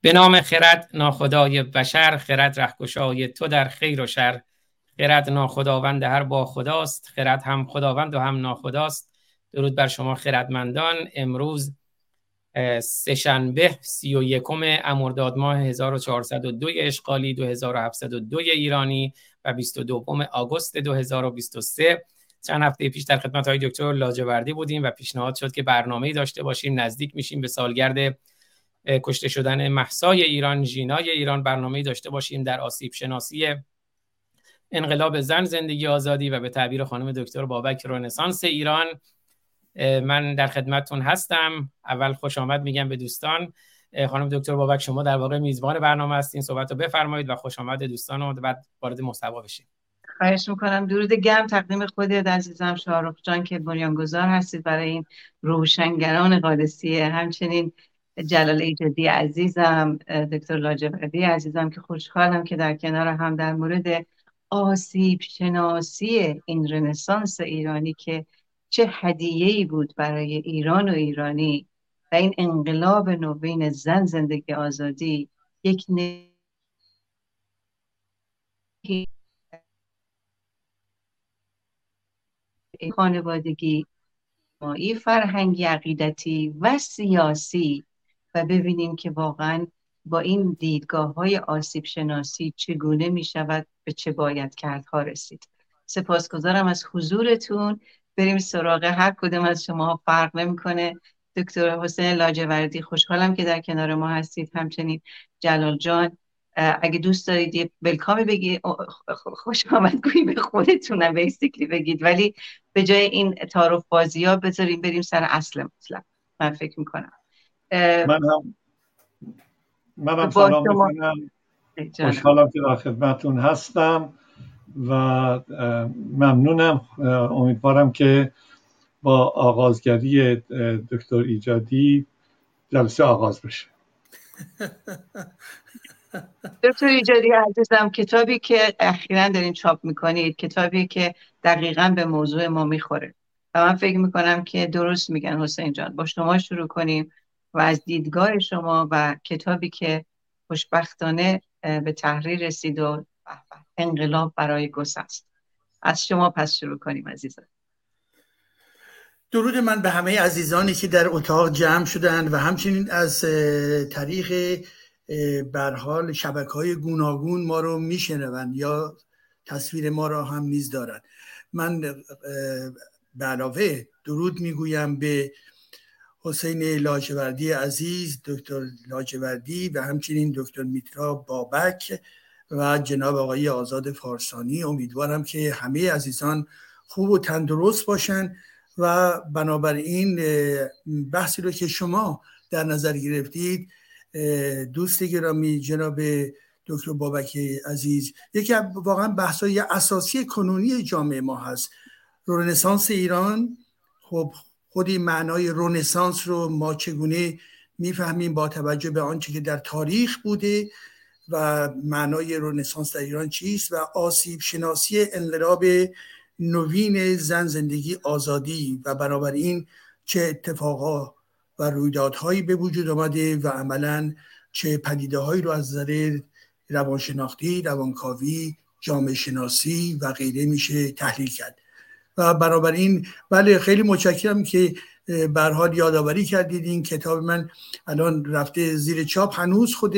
به نام خرد ناخدای بشر خرد رهگشای تو در خیر و شر. خرد ناخداوند هر با خداست خرد هم خداوند و هم ناخداست. درود بر شما خردمندان. امروز سهشنبه سی و یکم امرداد ماه 1402 اشغالی 2702 ایرانی و 22 آگوست 2023 چند هفته پیش در خدمت های دکتر لاجوردی بودیم و پیشنهاد شد که برنامه داشته باشیم نزدیک میشیم به سالگرد کشته شدن محسای ایران ژینای ایران برنامه داشته باشیم در آسیب شناسی انقلاب زن زندگی آزادی و به تعبیر خانم دکتر بابک رنسانس ایران. من در خدمتتون هستم. اول خوش آمد میگم به دوستان. خانم دکتر بابک شما در واقع میزبان برنامه هستین صحبت رو بفرمایید و خوش آمد دوستان و بعد وارد محتوا بشیم. خواهش می‌کنم. درود گرم تقدیم خودت عزیزم شاروخ جان که بنیانگذار هستید برای این روشنگران قادسیه. همچنین جلال ایجادی عزیزم دکتر لاجوردی عزیزم که خوشحالم که در کنار هم در مورد آسیب شناسی این رنسانس ایرانی که چه هدیه‌ای بود برای ایران و ایرانی و این انقلاب نوین زن زندگی آزادی یک خانوادگی مایی فرهنگی عقیدتی و سیاسی و ببینیم که واقعا با این دیدگاه های آسیب شناسی چگونه می شود به چه باید کردها رسید. سپاسگزارم از حضورتون. بریم سراغ هر کدوم از شما فرق نمی‌کنه. دکتر حسین لاجوردی خوشحالم که در کنار ما هستید. همچنین جلال جان اگه دوست دارید یه بلکامی بگی خوش آمد. گویی به خودتونم بیسیکلی بگید. ولی به جای این تعارف بازی ها بذاریم بریم سر اصل مطلب. من فکر می‌کنم. من هم من هم سلام می‌کنم. خوشحالم که در خدمتون هستم و ممنونم. امیدوارم که با آغازگری دکتر ایجادی جلسه آغاز بشه. دکتر ایجادی عزیزم کتابی که اخیرا دارین چاپ می‌کنید کتابی که دقیقا به موضوع ما می‌خوره. و من فکر می‌کنم که درست میگن حسین جان. با شما شروع کنیم. و از دیدگاه شما و کتابی که خوشبختانه به تحریر رسید و انقلاب برای گس است. از شما پس شروع کنیم عزیزان. درود من به همه عزیزانی که در اتاق جمع شدن و همچنین از طریق برحال شبکه های گوناگون ما رو میشنوند یا تصویر ما را هم نیز دارند. من به علاوه درود می‌گویم به حسین لاجوردی عزیز دکتر لاجوردی و همچنین دکتر میترا بابک و جناب آقای آزاد فارسانی. امیدوارم که همه عزیزان خوب و تندرست باشن و بنابراین بحثی رو که شما در نظر گرفتید دوست گرامی جناب دکتر بابک عزیز یکی واقعا بحث های اساسی کنونی جامعه ما هست. رونسانس ایران خب خودی معنای رونسانس رو ما چگونه می‌فهمیم با توجه به آنچه که در تاریخ بوده و معنای رونسانس در ایران چیست و آسیب شناسی انقلاب نوین زن زندگی آزادی و بنابراین چه اتفاقا و رویدادهایی به وجود آمده و عملا چه پدیده هایی رو از نظر روانشناختی، روانکاوی، جامعه شناسی و غیره میشه تحلیل کرد. و بنابراین بله خیلی متشکرم که به حال یادآوری کردید این کتاب. من الان رفته زیر چاپ. هنوز خود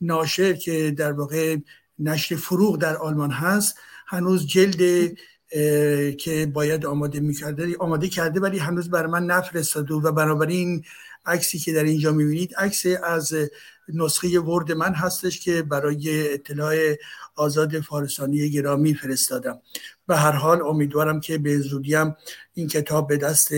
ناشر که در واقع نشر فروغ در آلمان هست هنوز جلد که باید آماده می‌کرده آماده کرده ولی هنوز بر من نفرستاده و بنابراین عکسی که در اینجا می‌بینید عکس از نسخه ورد من هستش که برای اطلاع آزاد فارسانی گرامی فرستادم. به هر حال امیدوارم که به زودی این کتاب به دست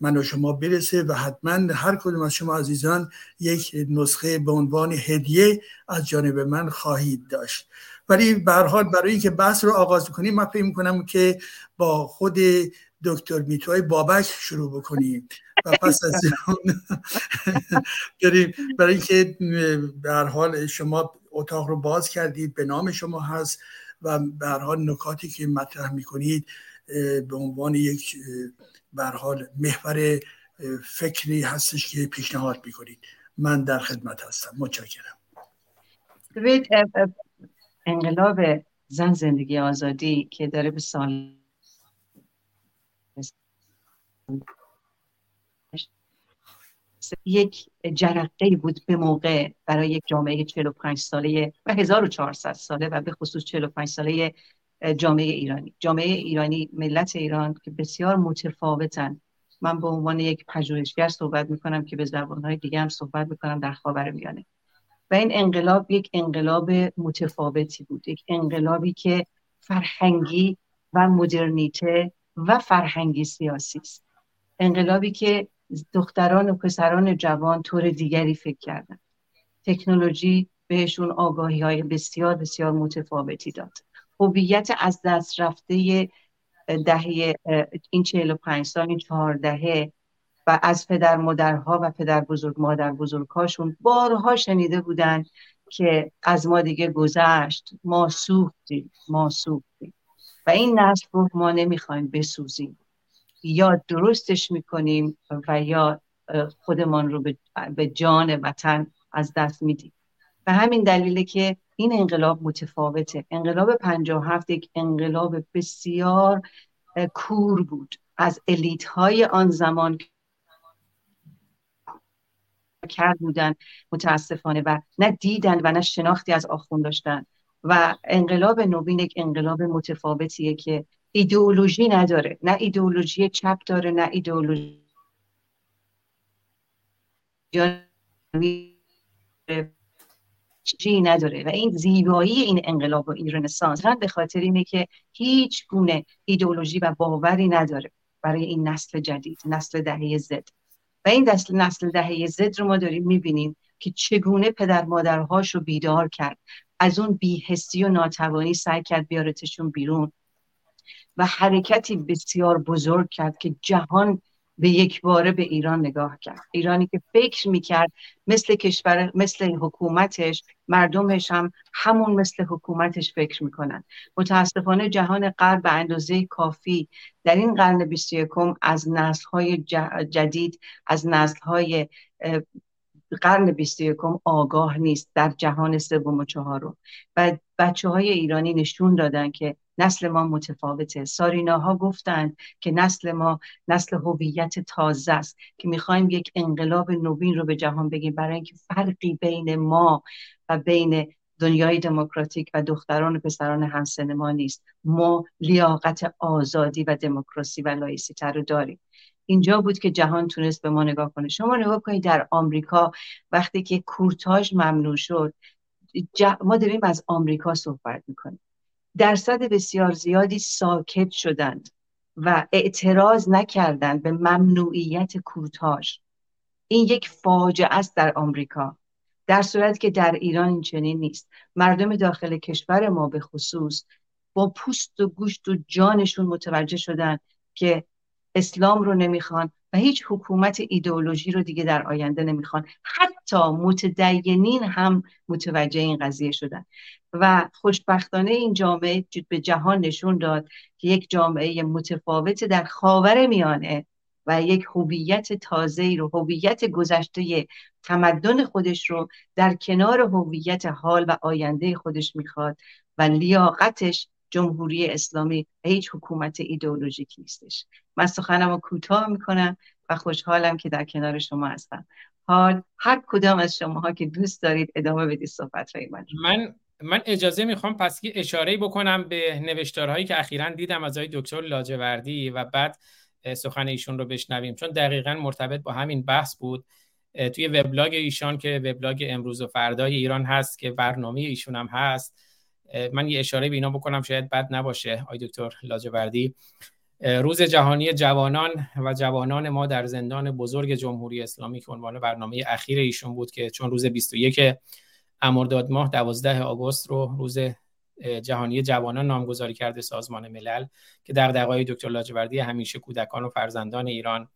من و شما برسه و حتما هر کدوم از شما عزیزان یک نسخه به عنوان هدیه از جانب من خواهید داشت. ولی به حال برای اینکه بحث رو آغاز کنیم من فکر می‌کنم که با خود دکتر میتوای بابک شروع بکنیم. و پس از بریم. برای اینکه به حال شما اتاق رو باز کردید به نام شما هست. و به نکاتی که مطرح می‌کنید به عنوان یک به حال محور فکری هستش که پیشنهاد می‌کنید. من در خدمت هستم. متشکرم. ببینید انقلاب زن زندگی آزادی که داره به سال یک جرقه بود به موقع برای یک جامعه 45 ساله و 1400 ساله و به خصوص 45 ساله جامعه ایرانی. جامعه ایرانی ملت ایران که بسیار متفاوتن. من به عنوان یک پژوهشگر صحبت می‌کنم که به زبانهای دیگه هم صحبت می‌کنم در خاور میانه. و این انقلاب یک انقلاب متفاوتی بود. یک انقلابی که فرهنگی و مدرنیته و فرهنگی سیاسی است. انقلابی که دختران و پسران جوان طور دیگری فکر کردن. تکنولوژی بهشون آگاهی های بسیار بسیار متفاوتی داد. هویت از دست رفته دهه این 45 سال این چهار دهه و از پدر مادرها و پدر بزرگ مادر بزرگهاشون بارها شنیده بودن که از ما دیگه گذشت ما سوختیم ما سوختیم. و این نسل رو ما نمی‌خوایم بسوزیم. یا درستش می‌کنیم و یا خودمان رو به جان وطن از دست میدیم. و همین دلیله که این انقلاب متفاوته. انقلاب 57 یک انقلاب بسیار کور بود. از الیت های آن زمان کرد بودن متاسفانه و نه دیدن و نه شناختی از آخوند داشتن. و انقلاب نوین یک انقلاب متفاوتیه که ایدئولوژی نداره. نه ایدئولوژی چپ داره نه ایدئولوژی چی نداره. و این زیبایی این انقلاب و این رنسانس به خاطر اینه که هیچ گونه ایدئولوژی و باوری نداره برای این نسل جدید نسل دهه زد. و این نسل نسل دهه زد رو ما داریم می‌بینیم که چگونه پدر مادرهاش رو بیدار کرد. از اون بیهستی و ناتوانی سعی کرد بیارتشون بیرون. و حرکتی بسیار بزرگ کرد که جهان به یک باره به ایران نگاه کرد. ایرانی که فکر می‌کرد مثل کشور مثل حکومتش مردمش هم همون مثل حکومتش فکر می‌کنن. متاسفانه جهان غرب به اندازه کافی در این قرن 21 از نسلهای جدید از نسلهای قرن 21 آگاه نیست در جهان سوم و چهارم. و بچه های ایرانی نشون دادن که نسل ما متفاوته. ساریناها گفتند که نسل ما نسل هویت تازه است که می‌خوایم یک انقلاب نوین رو به جهان بگیم. برای اینکه فرقی بین ما و بین دنیای دموکراتیک و دختران و پسران همسن ما نیست. ما لیاقت آزادی و دموکراسی و لایسیته رو داریم. اینجا بود که جهان تونست به ما نگاه کنه. شما نگاه کنید در آمریکا وقتی که کورتاژ ممنوع شد ما داریم از آمریکا صحبت می‌کنیم. درصد بسیار زیادی ساکت شدند و اعتراض نکردند به ممنوعیت کورتاژ این یک فاجعه است در آمریکا در صورت که در ایران این چنین نیست. مردم داخل کشور ما به خصوص با پوست و گوشت و جانشون متوجه شدن که اسلام رو نمی‌خوان و هیچ حکومت ایدئولوژی رو دیگه در آینده نمی‌خوان. حتی متدینین هم متوجه این قضیه شدن. و خوشبختانه این جامعه به جهان نشون داد که یک جامعه متفاوت در خاور میانه و یک هویت تازه رو هویت گذشته تمدن خودش رو در کنار هویت حال و آینده خودش می‌خواد و لیاقتش جمهوری اسلامی و هیچ حکومت ایدئولوژیک نیستش. من سخنم رو کوتاه می‌کنم و خوشحالم که در کنار شما هستم. حال هر کدام از شماها که دوست دارید ادامه بدید صحبت من من من اجازه می‌خوام پس که اشاره بکنم به نوشتارهایی که اخیرا دیدم از آقای دکتر لاجوردی و بعد سخن ایشون رو بشنویم. چون دقیقا مرتبط با همین بحث بود توی وبلاگ ایشان که وبلاگ امروز و فردای ایران هست که برنامه ایشون هم هست. من یه اشاره به اینا بکنم شاید بد نباشه آقای دکتر لاجوردی. روز جهانی جوانان و جوانان ما در زندان بزرگ جمهوری اسلامی که عنوان برنامه اخیر ایشون بود که چون روز 21 امرداد ماه 12 آگوست رو روز جهانی جوانان نامگذاری کرده سازمان ملل که در دقای دکتر لاجوردی همیشه کودکان و فرزندان ایران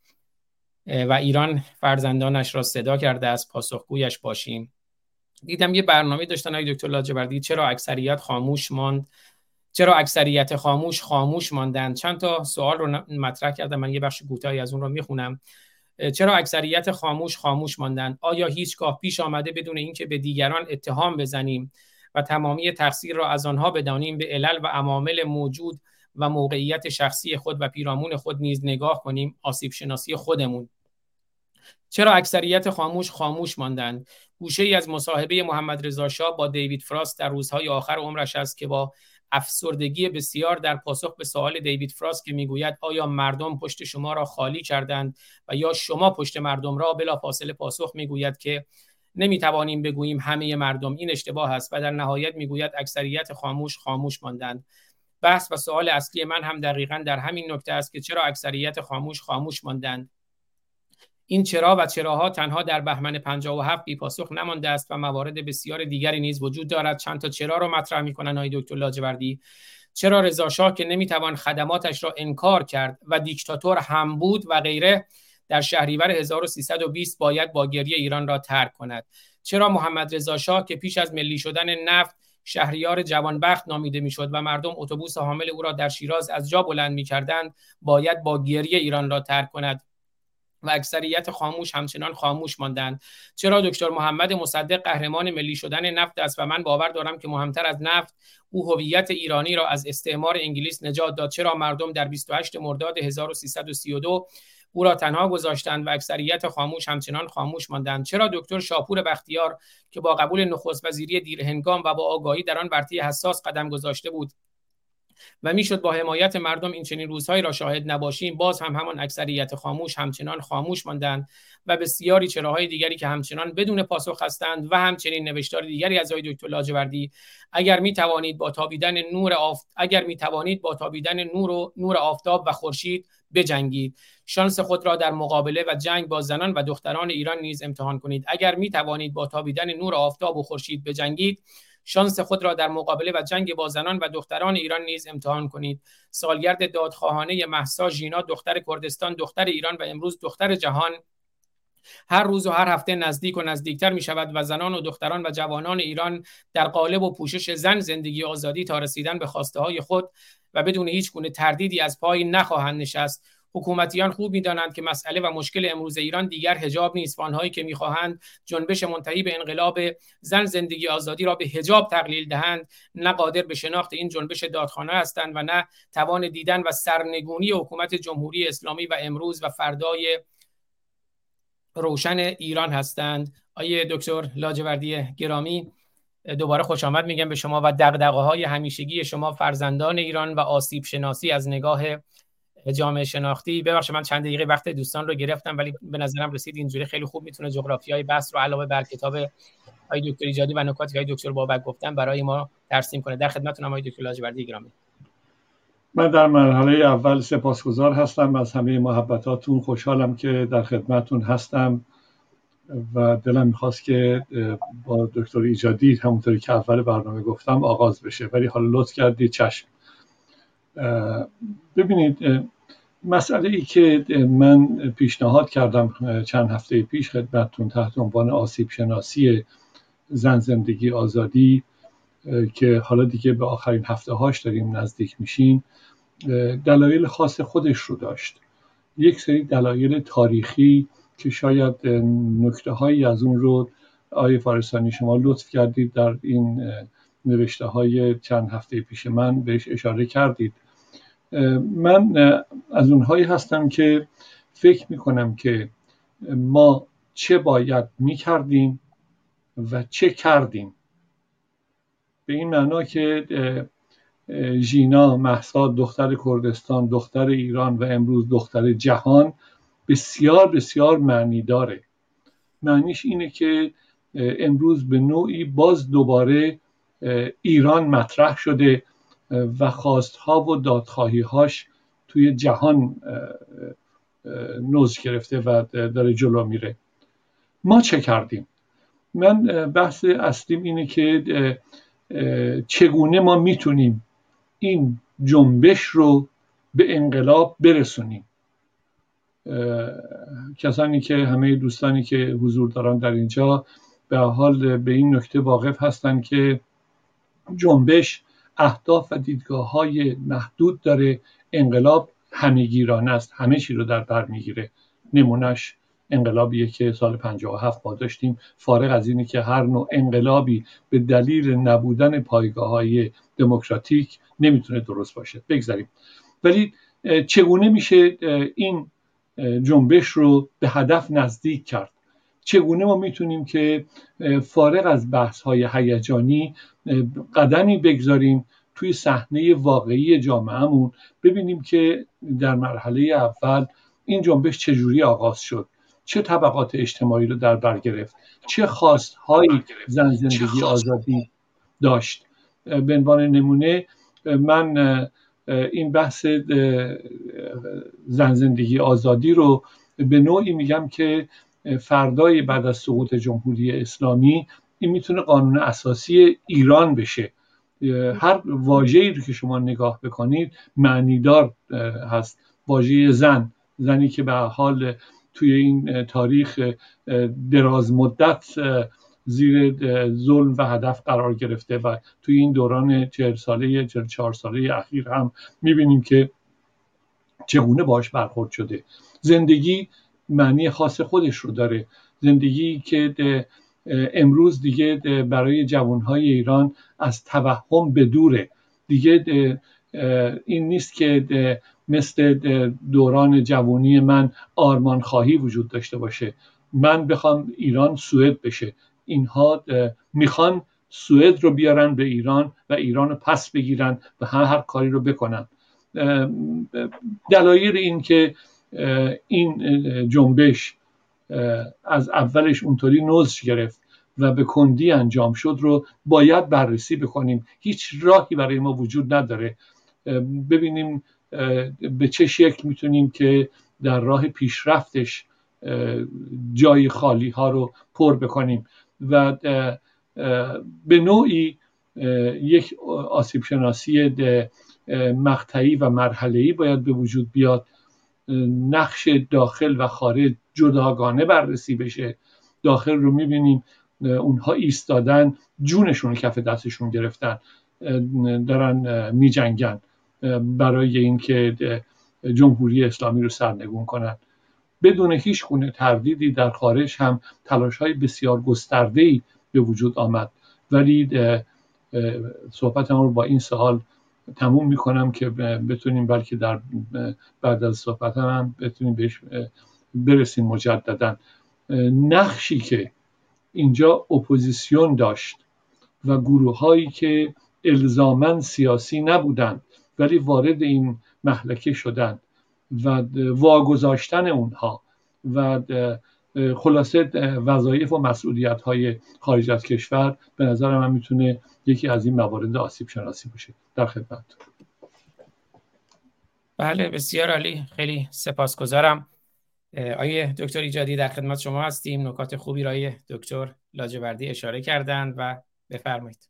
و ایران فرزندانش را صدا کرده از پاسخگویش باشیم. دیدم یه برنامه داشتن های دکتر لاجوردی. چرا اکثریت خاموش ماند؟ چرا اکثریت خاموش خاموش ماندن؟ چند تا سوال رو مطرح کردم. من یه بخش کوتاهی از اون رو می‌خونم. چرا اکثریت خاموش خاموش ماندن؟ آیا هیچگاه پیش آمده بدون اینکه به دیگران اتهام بزنیم و تمامی تقصیر را از آنها بدانیم به علل و عوامل موجود و موقعیت شخصی خود و پیرامون خود نیز نگاه کنیم؟ آسیب شناسی خودمون. چرا اکثریت خاموش خاموش ماندند گوشه ای از مصاحبه محمد رضا شاه با دیوید فراست در روزهای آخر عمرش است که با افسردگی بسیار در پاسخ به سوال دیوید فراست که می‌گوید آیا مردم پشت شما را خالی کردند و یا شما پشت مردم را بلا فاصله پاسخ می‌گوید که نمی‌توانیم بگوییم همه مردم؟ این اشتباه است و در نهایت می‌گوید اکثریت خاموش خاموش ماندند. بحث و سوال اصلی من هم دقیقا در همین نکته است که چرا اکثریت خاموش خاموش ماندند؟ این چرا و چراها تنها در بهمن 57 بی پاسخ نمانده است و موارد بسیار دیگری نیز وجود دارد. چند تا چرا رو مطرح می‌کنن های دکتر لاجوردی؟ چرا رضا شاه که نمی‌توان خدماتش را انکار کرد و دیکتاتور هم بود و غیره در شهریور 1320 باید با گریه ایران را ترک کند؟ چرا محمد رضا شاه که پیش از ملی شدن نفت شهریار جوانبخت نامیده می‌شد و مردم اتوبوس حامل او را در شیراز از جا بلند می‌کردند باید با گریه ایران را ترک کند؟ و اکثریت خاموش همچنان خاموش ماندند. چرا دکتر محمد مصدق قهرمان ملی شدن نفت است و من باور دارم که مهمتر از نفت او هویت ایرانی را از استعمار انگلیس نجات داد. چرا مردم در 28 مرداد 1332 او را تنها گذاشتند و اکثریت خاموش همچنان خاموش ماندند؟ چرا دکتر شاپور بختیار که با قبول نخست وزیری دیرهنگام و با آگاهی در آن برتی حساس قدم گذاشته بود و می‌شد با حمایت مردم این چنین روزهایی را شاهد نباشیم. باز هم همان اکثریت خاموش همچنان خاموش ماندند و بسیاری چراهای دیگری که همچنان بدون پاسخ هستند و همچنین نوشتار دیگری از آقای دکتر لاجوردی اگر می توانید با تابیدن نور آفت اگر می توانید با تابیدن نور و نور آفتاب و خورشید بجنگید. شانس خود را در مقابله و جنگ با زنان و دختران ایران نیز امتحان کنید. اگر می توانید با تابیدن نور آفتاب و خورشید بجنگید شانس خود را در مقابله و جنگ با زنان و دختران ایران نیز امتحان کنید. سالگرد دادخواهانه محسا ژینا دختر کردستان دختر ایران و امروز دختر جهان هر روز و هر هفته نزدیک و نزدیکتر می شود و زنان و دختران و جوانان ایران در قالب و پوشش زن زندگی آزادی تا رسیدن به خواسته های خود و بدون هیچ گونه تردیدی از پای نخواهند نشست. حکومتیان خوب می‌دانند که مسئله و مشکل امروز ایران دیگر حجاب نیست و آنهایی که می‌خواهند جنبش منتهی به انقلاب زن زندگی آزادی را به حجاب تقلیل دهند نه قادر به شناخت این جنبش دادخانه هستند و نه توان دیدن و سرنگونی حکومت جمهوری اسلامی و امروز و فردای روشن ایران هستند. آیه دکتر لاجوردی گرامی دوباره خوش آمد میگم به شما و دقدقه های همیشگی شما فرزندان ایران و آسیب شناسی از نگاه جامعه شناختی. ببخشید من چند دقیقه وقت دوستان رو گرفتم ولی به نظرم رسید اینجوری خیلی خوب می‌تونه جغرافیای بحث رو علاوه بر کتاب های دکتر ایجادی و نکاتی که های دکتر بابک گفتن برای ما ترسیم کنه در خدمتتونم های دکتر لاجوردی گرامی. من در مرحله اول سپاسگزار هستم از همه محبتاتون خوشحالم که در خدمتون هستم و دلم می‌خواست که با دکتر ایجادی همونطوری که اول برنامه گفتم آغاز بشه. ولی حالا لطف کردید چشم. ببینید مسئله ای که من پیشنهاد کردم چند هفته پیش خدمتتون تحت عنوان آسیب شناسی زن زندگی آزادی که حالا دیگه به آخرین هفته هاش داریم نزدیک میشیم دلایل خاص خودش رو داشت. یک سری دلایل تاریخی که شاید نکته هایی از اون رو آیه فارستانی شما لطف کردید در این نوشته های چند هفته پیش من بهش اشاره کردید. من از اونهایی هستم که فکر می‌کنم که ما چه باید می‌کردیم و چه کردیم. به این معنا که ژینا محسا دختر کردستان دختر ایران و امروز دختر جهان بسیار بسیار معنی داره. معنیش اینه که امروز به نوعی باز دوباره ایران مطرح شده و خواستها و دادخواهی هاش توی جهان نوز گرفته و داره جلو میره. ما چه کردیم؟ من بحث اصلیم اینه که چگونه ما می‌تونیم این جنبش رو به انقلاب برسونیم؟ کسانی که همه دوستانی که حضور دارن در اینجا به حال به این نکته واقف هستند که جنبش اهداف و دیدگاه های محدود داره. انقلاب همهگیرانه است. همه چی رو در بر می‌گیره. نمونهش انقلابیه که سال 57 ما داشتیم. فارغ از اینه که هر نوع انقلابی به دلیل نبودن پایگاه های دموکراتیک نمی‌تونه درست باشه. بگذاریم. ولی چگونه میشه این جنبش رو به هدف نزدیک کرد؟ چگونه ما می‌تونیم که فارغ از بحث های هیجانی قدمی بگذاریم توی صحنه واقعی جامعهمون ببینیم که در مرحله اول این جنبش چجوری آغاز شد چه طبقات اجتماعی رو در بر گرفت چه خواستهایی زن زندگی آزادی داشت. به عنوان نمونه من این بحث زن زندگی آزادی رو به نوعی میگم که فردای بعد از سقوط جمهوری اسلامی این می‌تونه قانون اساسی ایران بشه. هر واژه‌ای رو که شما نگاه بکنید معنیدار هست. واژه زن زنی که به حال توی این تاریخ دراز مدت زیر ظلم و هدف قرار گرفته و توی این دوران چهل ساله چهل چهار ساله اخیر هم می‌بینیم که چگونه باش برخورد شده. زندگی معنی خاص خودش رو داره. زندگی که امروز دیگه برای جوانهای ایران از توهم به دوره. دیگه این نیست که مثل دوران جوانی من آرمان خواهی وجود داشته باشه. من بخوام ایران سوئد بشه. اینها می‌خوان سوئد رو بیارن به ایران و ایران رو پس بگیرن و هر, هر کاری رو بکنن. دلایل این که این جنبش از اولش اونطوری نوز گرفت و به کندی انجام شد رو باید بررسی بکنیم. هیچ راهی برای ما وجود نداره. ببینیم به چه شکل می‌تونیم که در راه پیشرفتش جای خالی ها رو پر بکنیم. و به نوعی یک آسیب شناسی مقطعی و مرحله‌ای باید به وجود بیاد نقش داخل و خارج جداگانه بررسی بشه. داخل رو می‌بینیم اونها ایستادن جونشون رو کف دستشون گرفتن دارن میجنگن برای اینکه جمهوری اسلامی رو سرنگون کنن. بدون هیچ گونه تردیدی در خارج هم تلاش های بسیار گسترده ای به وجود آمد. ولی صحبت رو با این سوال تموم می‌کنم که بتونیم بلکه در بعد از صحبت هم بتونیم بهش برسیم مجددا. نقشی که اینجا اپوزیسیون داشت و گروه هایی که الزامن سیاسی نبودند ولی وارد این محلکه شدند و واگذاشتن اونها و خلاصه وظایف و مسئولیت های خارج از کشور به نظر من می‌تونه یکی از این موارد آسیب شناسی باشه. در خدمت. بله بسیار عالی. خیلی سپاسگزارم. آیه دکتر ایجادی در خدمت شما هستیم. نکات خوبی را دکتر لاجوردی اشاره کردند و بفرمایید.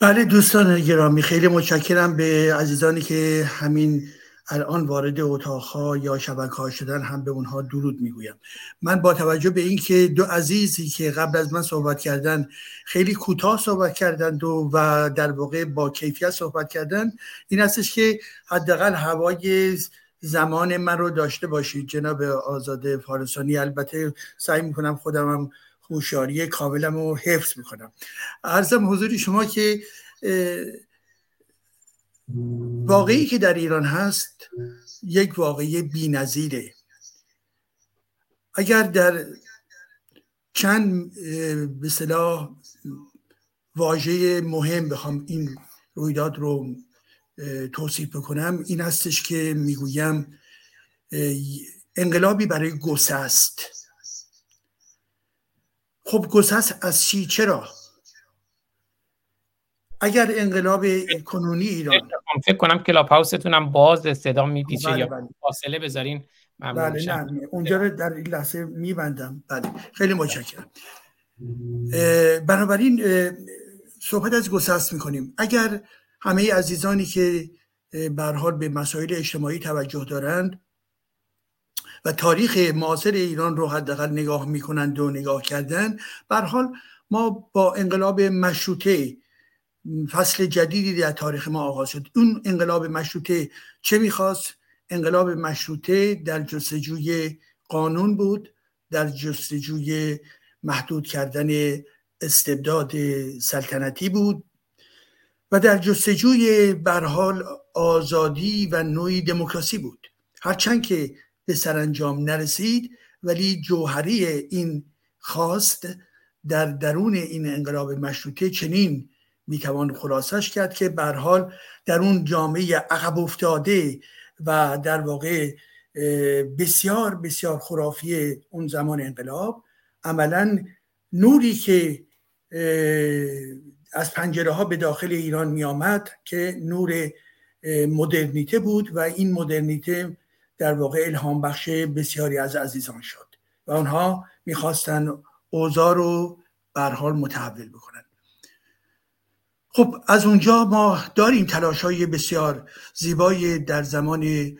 بله دوستان گرامی خیلی متشکرم به عزیزانی که همین الان وارد اتاقها یا شبکه شدن هم به اونها درود می‌گویم. من با توجه به اینکه دو عزیزی که قبل از من صحبت کردن خیلی کوتاه صحبت کردند و, و در واقع با کیفیت صحبت کردن این هستش که حداقل هوای زمان من رو داشته باشید. جناب آزاد فارسانی البته سعی می‌کنم خودم هم هوشیاری کاملم رو حفظ می‌کنم ارزم حضوری شما که واقعی که در ایران هست یک واقعی بی نظیره. اگر در چند به صلاح واژه مهم بخوام این رویداد رو توصیف بکنم این هستش که می‌گویم انقلابی برای گسست. خب گسست از چی؟ چرا؟ اگر انقلاب کنونی ایران فکر کنم کلاب هاوستون هم باز صدا میپیچه بله یا بله. فاصله بذارین بله نه اونجا رو در این لحظه میبندم. بله خیلی متشکرم. بنابراین صحبت از گسست می‌کنیم. اگر همه عزیزانی که حال به مسائل اجتماعی توجه دارند و تاریخ معاصر ایران رو حداقل نگاه می‌کنند و نگاه کردن حال ما با انقلاب مشروطه فصل جدیدی در تاریخ ما آغاز شد. اون انقلاب مشروطه چه می‌خواست؟ انقلاب مشروطه در جستجوی قانون بود در جستجوی محدود کردن استبداد سلطنتی بود و در جستجوی برحال آزادی و نوعی دموکراسی بود. هرچند که به سرانجام نرسید ولی جوهری این خواست در درون این انقلاب مشروطه چنین می‌توان خلاصش کرد که به حال در اون جامعه عقب افتاده و در واقع بسیار بسیار خرافی اون زمان انقلاب. عملا نوری که از پنجره ها به داخل ایران می آمد که نور مدرنیته بود و این مدرنیته در واقع الهام بخش بسیاری از عزیزان شد و آنها می‌خواستن اوضاع رو حال متحول بکنن. خب از اونجا ما داریم تلاش های بسیار زیبای در زمان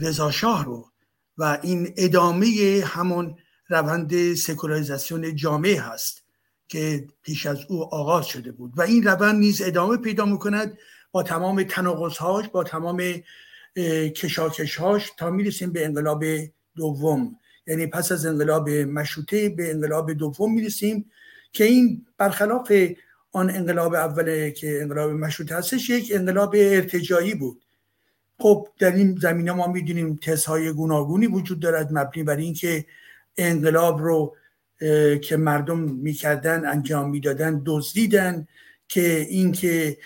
رضا شاه رو و این ادامه همون روند سکولاریزاسیون جامعه هست که پیش از او آغاز شده بود و این روند نیز ادامه پیدا می‌کند با تمام تناقضهاش با تمام کشاکشهاش تا می‌رسیم به انقلاب دوم. یعنی پس از انقلاب مشروطه به انقلاب دوم می‌رسیم که این برخلاف آن انقلاب اوله که انقلاب مشروطه هستش یک انقلاب ارتجایی بود. خب در این زمینه ما می‌دونیم تزهای گوناگونی وجود دارد مبنی بر اینکه انقلاب رو که مردم می‌کردن انجام می‌دادن دزدیدن که اینکه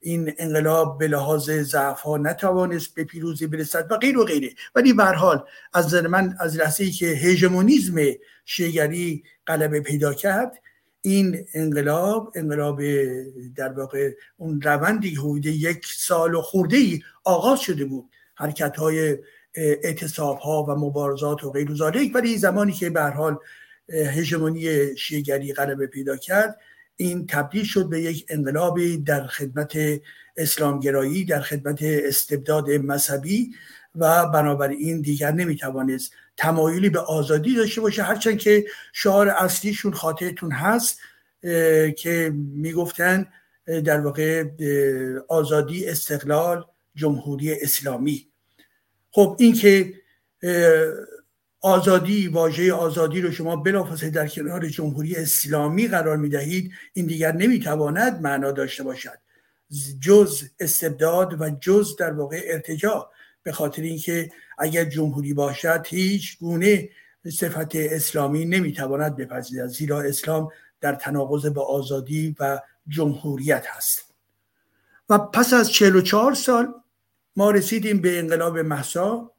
این انقلاب به لحاظ ضعف ها نتوانست به پیروزی برسد و غیر و غیره. ولی به حال از نظر من از لحظه ای که هژمونیزم شیگری غلبه پیدا کرد این انقلاب انقلاب در واقع اون روندی حدود یک سال و خورده ای آغاز شده بود حرکت های اعتصاب ها و مبارزات و غیر ولی زمانی که به حال هژمونی شیگری غلبه پیدا کرد این تبدیل شد به یک انقلابی در خدمت اسلامگرایی در خدمت استبداد مذهبی و بنابراین دیگر نمی‌توانست تمایلی به آزادی داشته باشه هرچند که شعار اصلیشون خاطرتون هست که می‌گفتن در واقع آزادی استقلال جمهوری اسلامی. خب این که آزادی واژه آزادی رو شما بلافاصله در کنار جمهوری اسلامی قرار می دهید این دیگر نمی‌تواند معنا داشته باشد. جز استبداد و جز در واقع ارتجاع. به خاطر اینکه اگر جمهوری باشد هیچ گونه صفت اسلامی نمی‌تواند بپذیرد زیرا اسلام در تناقض با آزادی و جمهوریت هست. و پس از 44 سال ما رسیدیم به انقلاب محسا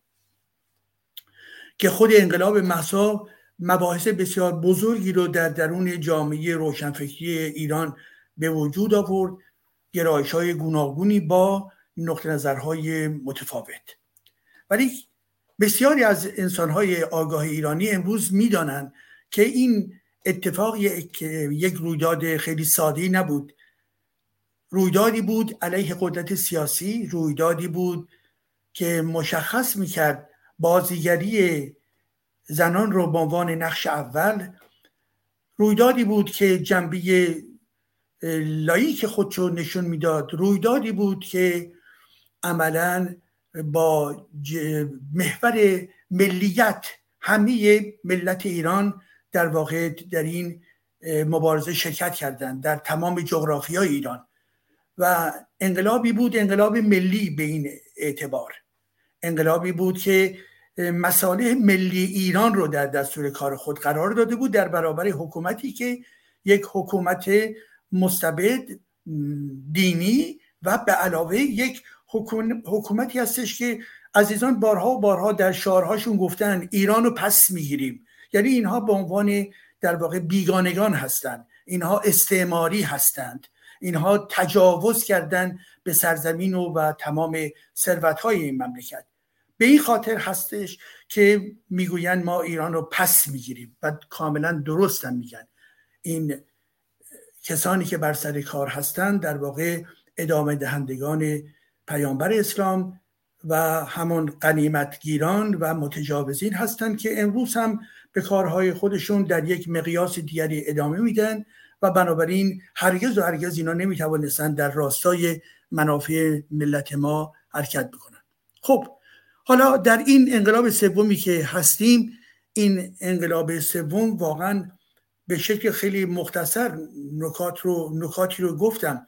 که خود انقلاب محسا مباحث بسیار بزرگی رو در درون جامعه روشنفکری ایران به وجود آورد. گرایش های گوناگونی با نقطه نظرهای متفاوت. ولی بسیاری از انسانهای آگاه ایرانی امروز می‌دانند که این اتفاق یک رویداد خیلی ساده نبود. رویدادی بود علیه قدرت سیاسی رویدادی بود که مشخص می‌کرد بازیگری زنان رو به عنوان نقش اول. رویدادی بود که جنبه لاییک خودشو نشون می‌داد. رویدادی بود که عملا با محور ملیت همه ملت ایران در واقع در این مبارزه شرکت کردند در تمام جغرافی های ایران و انقلابی بود انقلاب ملی به این اعتبار. انقلابی بود که مساله ملی ایران رو در دستور کار خود قرار داده بود در برابر حکومتی که یک حکومت مستبد دینی و به علاوه یک حکومتی هستش که عزیزان بارها و بارها در شعارهاشون گفتن ایران رو پس می‌گیریم. یعنی اینها به عنوان در واقع بیگانگان هستند. اینها استعماری هستند. اینها تجاوز کردن به سرزمین و, و تمام ثروت های این مملکت. به این خاطر هستش که می‌گویند ما ایران رو پس می‌گیریم و کاملا درست هم میگن. این کسانی که بر سر کار هستند در واقع ادامه دهندگان پیامبر اسلام و همون قنیمتگیران و متجاوزین هستند که امروز هم به کارهای خودشون در یک مقیاس دیگری ادامه میدن و بنابراین هرگز و هرگز اینا نمی‌توانستند در راستای منافع ملت ما حرکت بکنن. خب حالا در این انقلاب سومی که هستیم این انقلاب سوم واقعا به شکل خیلی مختصر نکات رو نکاتی رو گفتم.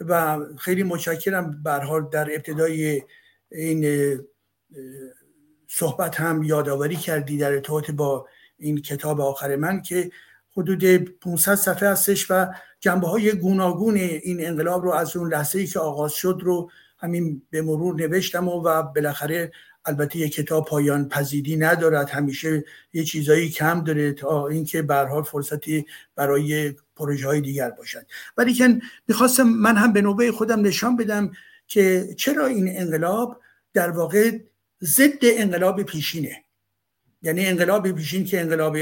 و خیلی متشکرم به حال در ابتدای این صحبت هم یادآوری کردی در ارتباط با این کتاب آخر من که حدود 500 صفحه هستش و جنبه های گوناگون این انقلاب رو از اون لحظه ای که آغاز شد رو همین به مرور نوشتم و, و بالاخره البته یک کتاب پایان پذیری ندارد. همیشه یه چیزایی کم داره تا اینکه به حال فرصتی برای پروژه های دیگر باشد. ولی که می‌خواستم من هم به نوبه خودم نشان بدم که چرا این انقلاب در واقع ضد انقلاب پیشینه. یعنی انقلاب پیشین که انقلاب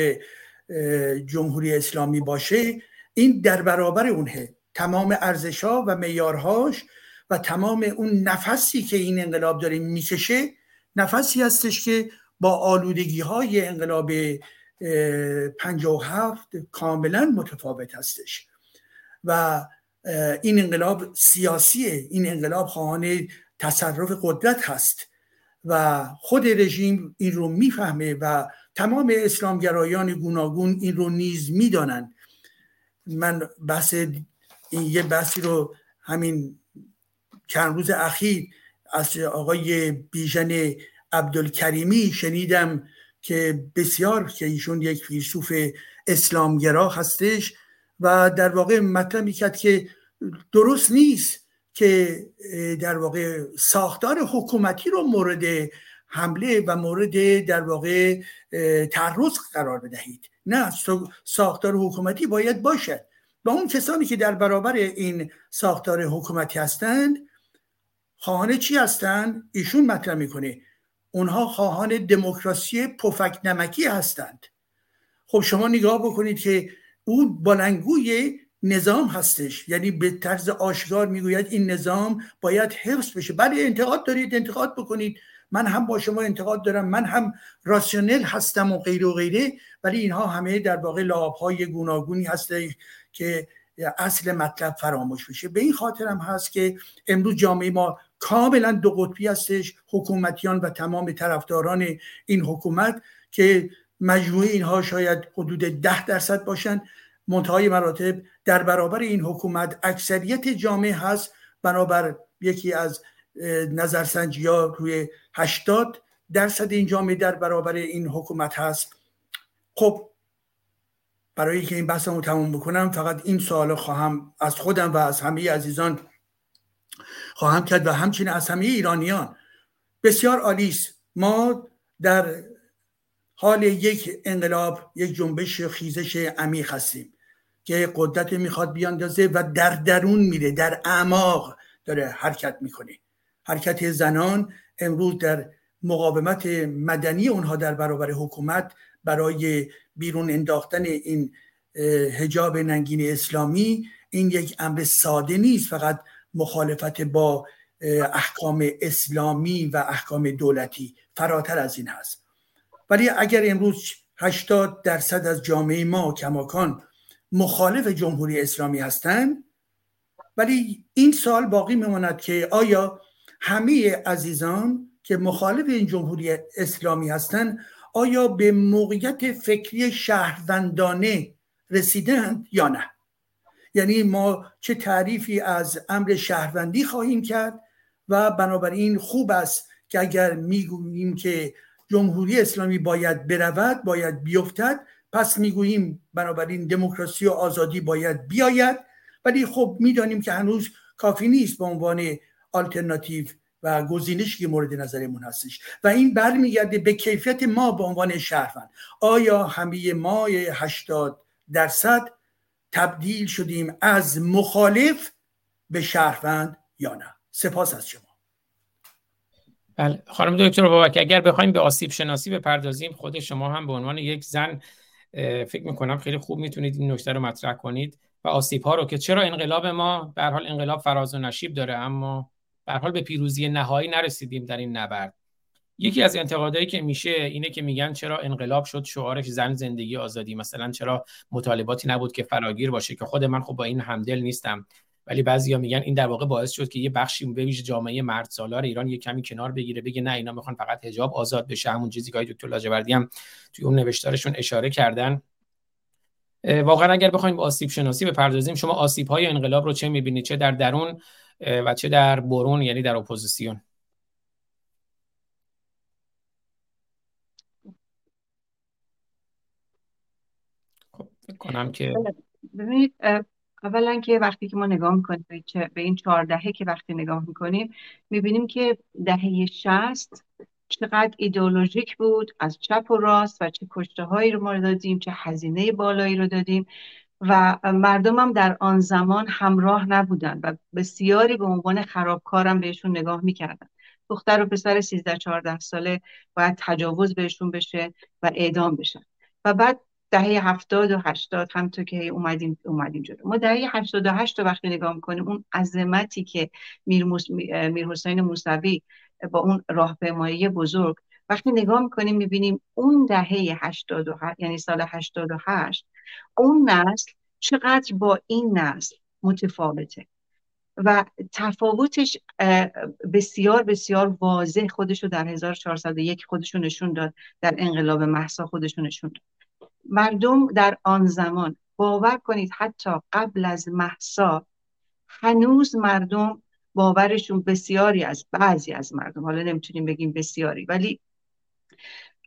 جمهوری اسلامی باشه این در برابر اونه. تمام ارزش ها و میارهاش و تمام اون نفسی که این انقلاب داره می‌کشه نفسی هستش که با آلودگی های انقلاب 57 کاملا متفاوت هستش. و این انقلاب سیاسیه. این انقلاب خواهان تصرف قدرت هست. و خود رژیم این رو می‌فهمه و تمام اسلامگرایان گوناگون این رو نیز می‌دانند. من بحث این یه بحثی رو همین چند روز اخیر از آقای بیژن عبدالکریمی شنیدم که بسیار که ایشون یک فیلسوف اسلامگرا هستش و در واقع مطلب می‌کرد که درست نیست که در واقع ساختار حکومتی رو مورد حمله و مورد در واقع تعرض قرار بدهید. نه ساختار حکومتی باید باشد. و اون کسانی که در برابر این ساختار حکومتی هستند خواهان چی هستند ایشون مطرح می‌کنه. اونها خواهان دموکراسی پفک نمکی هستند. خب شما نگاه بکنید که اون بلنگوی نظام هستش. یعنی به طرز آشکار می‌گوید این نظام باید حفظ بشه. بله انتقاد دارید انتقاد بکنید. من هم با شما انتقاد دارم. من هم راسیونل هستم و غیره و غیره. ولی اینها همه در واقع های گوناگونی هسته که اصل مطلب فراموش بشه. به این خاطر هم هست که امروز جامعه ما کاملا دو قطبی هستش حکومتیان و تمام طرفداران این حکومت که مجموعه اینها شاید حدود ده درصد باشند منتهای مراتب در برابر این حکومت اکثریت جامعه هست. بنابر یکی از نظرسنجی ها روی 80 درصد این جامعه در برابر این حکومت هست. خب برای که این بحثمو تموم بکنم فقط این سوال خواهم از خودم و از همه عزیزان خواهم کرد و همچنین از همه ایرانیان. بسیار عالی ما در حال یک انقلاب یک جنبش خیزش عمیق هستیم که قدرت می‌خواد بیاندازه و در درون میره در اعماق داره حرکت می‌کنه. حرکت زنان امروز در مقاومت مدنی اونها در برابر حکومت برای بیرون انداختن این هجاب ننگین اسلامی این یک امر ساده نیست. فقط مخالفت با احکام اسلامی و احکام دولتی فراتر از این هست. ولی اگر امروز 80 درصد از جامعه ما کماکان مخالف جمهوری اسلامی هستند ولی این سال باقی میماند که آیا همه عزیزان که مخالف این جمهوری اسلامی هستند آیا به موقعیت فکری شهروندانه رسیدند یا نه؟ یعنی ما چه تعریفی از امر شهروندی خواهیم کرد و بنابراین خوب است که اگر می‌گوییم که جمهوری اسلامی باید برود باید بیفتد پس می‌گوییم بنابراین دموکراسی و آزادی باید بیاید. ولی خب می‌دانیم که هنوز کافی نیست به عنوان آلترناتیو و گزینشی که مورد نظرمون هستش. و این برمیگرده به کیفیت ما به عنوان شهروند. آیا همه ما 80 درصد تبدیل شدیم از مخالف به شهروند یا نه؟ سپاس از شما. بله. خانم دکتر بابک اگر بخوایم به آسیب شناسی بپردازیم خود شما هم به عنوان یک زن فکر می‌کنم خیلی خوب می‌تونید این نکته رو مطرح کنید. و آسیب ها رو که چرا انقلاب ما؟ به حال انقلاب فراز و نشیب داره اما به حال به پیروزی نهایی نرسیدیم در این نبرد. یکی از انتقادهایی که میشه اینه که میگن چرا انقلاب شد شعارش زن زندگی آزادی. مثلا چرا مطالباتی نبود که فراگیر باشه که خود من خب با این همدل نیستم. ولی بعضیا میگن این در واقع باعث شد که یه بخشی به ویژه جامعه مرد سالار ایران یه کمی کنار بگیره بگه نه اینا می‌خوان فقط حجاب آزاد بشه. همون چیزی که دکتر لاجوردی هم توی اون نوشتارشون اشاره کردن. واقعا اگر بخوایم آسیب شناسی بپردازیم شما آسیب های انقلاب رو چه می‌بینید؟ چه در درون؟ و چه در برون یعنی در اپوزیسیون. خب کنم که ببینید اولا که وقتی که ما نگاه می‌کنیم به این چهار دهه که وقتی نگاه می‌کنیم می‌بینیم که دهه شست چقدر ایدئولوژیک بود از چپ و راست و چه کشته هایی رو ما دادیم چه هزینه بالایی رو دادیم. و مردم هم در آن زمان همراه نبودن و بسیاری به عنوان خرابکارم بهشون نگاه می‌کردن دختر و پسر 13 14 ساله باید تجاوز بهشون بشه و اعدام بشن. و بعد دهه هفتاد و هشتاد همطور که اومدیم اومدیم جلو. ما دهه هشتاد و هشت وقتی نگاه می‌کنیم اون عظمتی که میر, میر حسین موسوی با اون راهپیمایی بزرگ وقتی نگاه می‌کنیم می‌بینیم اون دهه هشتاد و یعنی سال هشتاد و هشت اون نسل چقدر با این نسل متفاوته. و تفاوتش بسیار بسیار واضح خودشو در 1401 خودشو نشون داد در انقلاب محسا خودشو نشون داد. مردم در آن زمان باور کنید حتی قبل از محسا هنوز مردم باورشون بسیاری از بعضی از مردم حالا نمی‌تونیم بگیم بسیاری ولی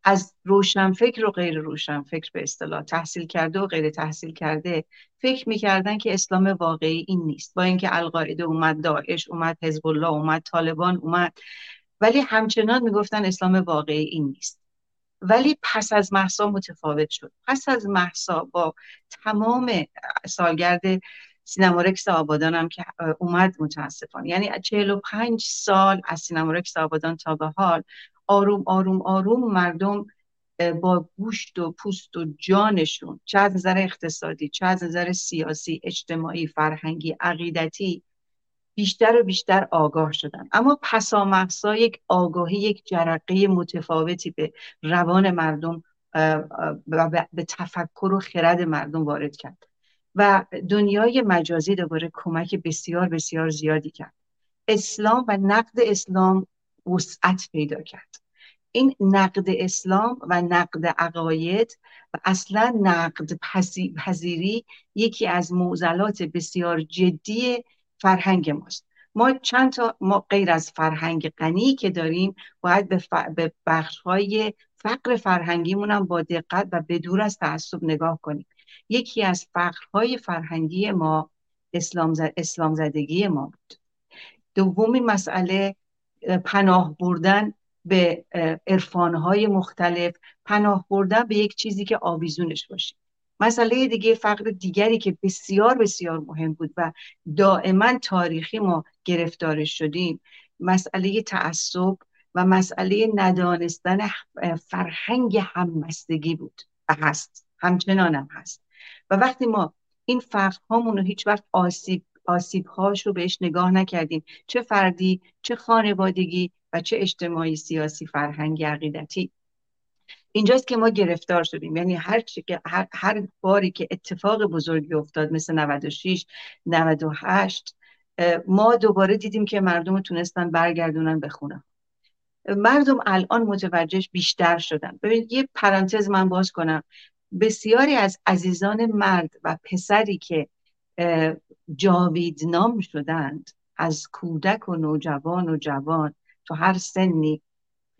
از روشنفکر و غیر روشنفکر به اصطلاح تحصیل کرده و غیر تحصیل کرده فکر می‌کردن که اسلام واقعی این نیست. با اینکه القاعده اومد داعش اومد حزب الله اومد طالبان اومد ولی همچنان می‌گفتن اسلام واقعی این نیست. ولی پس از محسا متفاوت شد. پس از محسا با تمام سالگرد سینما رکس آبادان هم که اومد متاسفانه. یعنی 45 سال از سینما رکس آبادان تا به حال آروم آروم آروم مردم با گوشت و پوست و جانشون چه از نظر اقتصادی چه از نظر سیاسی اجتماعی فرهنگی عقیدتی بیشتر و بیشتر آگاه شدن. اما پسا مهسا یک آگاهی یک جرقه متفاوتی به روان مردم و به تفکر و خرد مردم وارد کرد و دنیای مجازی دوباره کمک بسیار بسیار زیادی کرد. اسلام و نقد اسلام وسعت پیدا کرد. این نقد اسلام و نقد عقاید و اصلا نقد پذیری یکی از معضلات بسیار جدی فرهنگ ماست. ما چند تا ما غیر از فرهنگ غنی که داریم باید به, ف... به بخش های فقر فرهنگیمون هم با دقت و بدور از تعصب نگاه کنیم. یکی از فقرهای فرهنگی ما اسلام, زد... اسلام زدگی ما بود. دومین مسئله پناه بردن به عرفانهای مختلف پناه بردن به یک چیزی که آویزونش باشه. مسئله دیگه فقر دیگری که بسیار بسیار مهم بود و دائما تاریخی ما گرفتارش شدیم مسئله تعصب و مسئله ندانستن فرهنگ هممستگی بود. و هست. همچنان هم هست. و وقتی ما این فرق رو هیچ وقت آسیب آسیب هاش رو بهش نگاه نکردیم. چه فردی چه خانوادگی و چه اجتماعی سیاسی فرهنگی عقیدتی. اینجاست که ما گرفتار شدیم. یعنی هر, هر, هر باری که اتفاق بزرگی افتاد مثل 96 98 ما دوباره دیدیم که مردم تونستن برگردونن به خونه مردم الان متوجهش بیشتر شدن. ببینید یه پرانتز من باز کنم. بسیاری از عزیزان مرد و پسری که جاوید نام شدند از کودک و نوجوان و جوان تو هر سنی.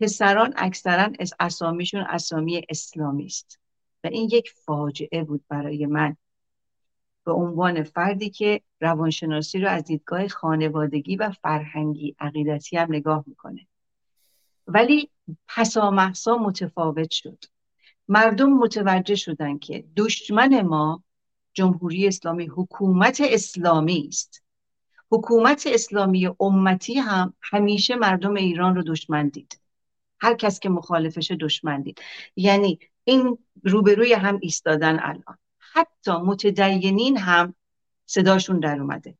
پسران اکثرا از اسامیشون اسامی اسلامی است و این یک فاجعه بود برای من. به عنوان فردی که روانشناسی رو از دیدگاه خانوادگی و فرهنگی عقیدتی هم نگاه می‌کنه. ولی پسا محسا متفاوت شد. مردم متوجه شدن که دشمن ما جمهوری اسلامی حکومت اسلامی است. حکومت اسلامی امتی هم همیشه مردم ایران رو دشمن دید. هر کس که مخالفش دشمن دید. یعنی این روبروی هم ایستادن الان. حتی متدینین هم صداشون در اومده.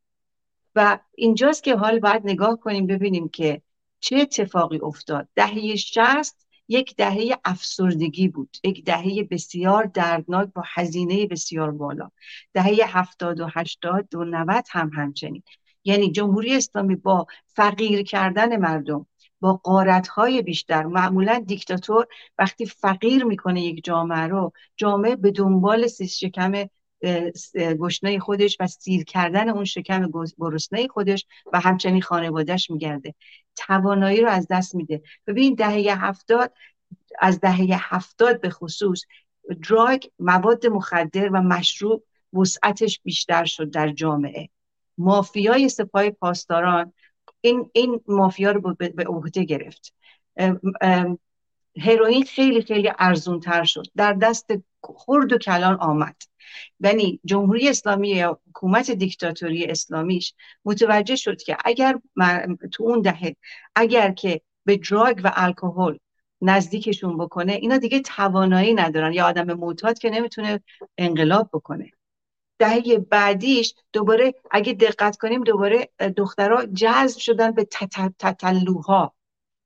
و اینجاست که حال باید نگاه کنیم ببینیم که چه اتفاقی افتاد. دهه شست یک دهه افسردگی بود. یک دهه بسیار دردناک با هزینه بسیار بالا. دهه هفتاد و هشتاد و نوت هم همچنین. یعنی جمهوری اسلامی با فقیر کردن مردم با قارتهای بیشتر معمولا دیکتاتور وقتی فقیر می‌کنه یک جامعه رو جامعه به دنبال سیس شکم گشنه خودش و سیر کردن اون شکم گرسنه خودش و همچنین خانوادهش میگرده. توانایی رو از دست میده. ببین دهه هفتاد از دهه هفتاد به خصوص دراگ مواد مخدر و مشروب وسعتش بیشتر شد در جامعه. مافیای سپاه پاسداران این این مافیا رو به عهده گرفت. هروئین خیلی خیلی ارزون تر شد. در دست خرد و کلان آمد. یعنی جمهوری اسلامی یا حکومت دیکتاتوری اسلامیش متوجه شد که اگر تو اون دهه اگر که به دراگ و الکل نزدیکشون بکنه اینا دیگه توانایی ندارن. یا آدم معتاد که نمی‌تونه انقلاب بکنه. دهه بعدیش دوباره اگه دقت کنیم دوباره دخترها جذب شدن به تتلوها.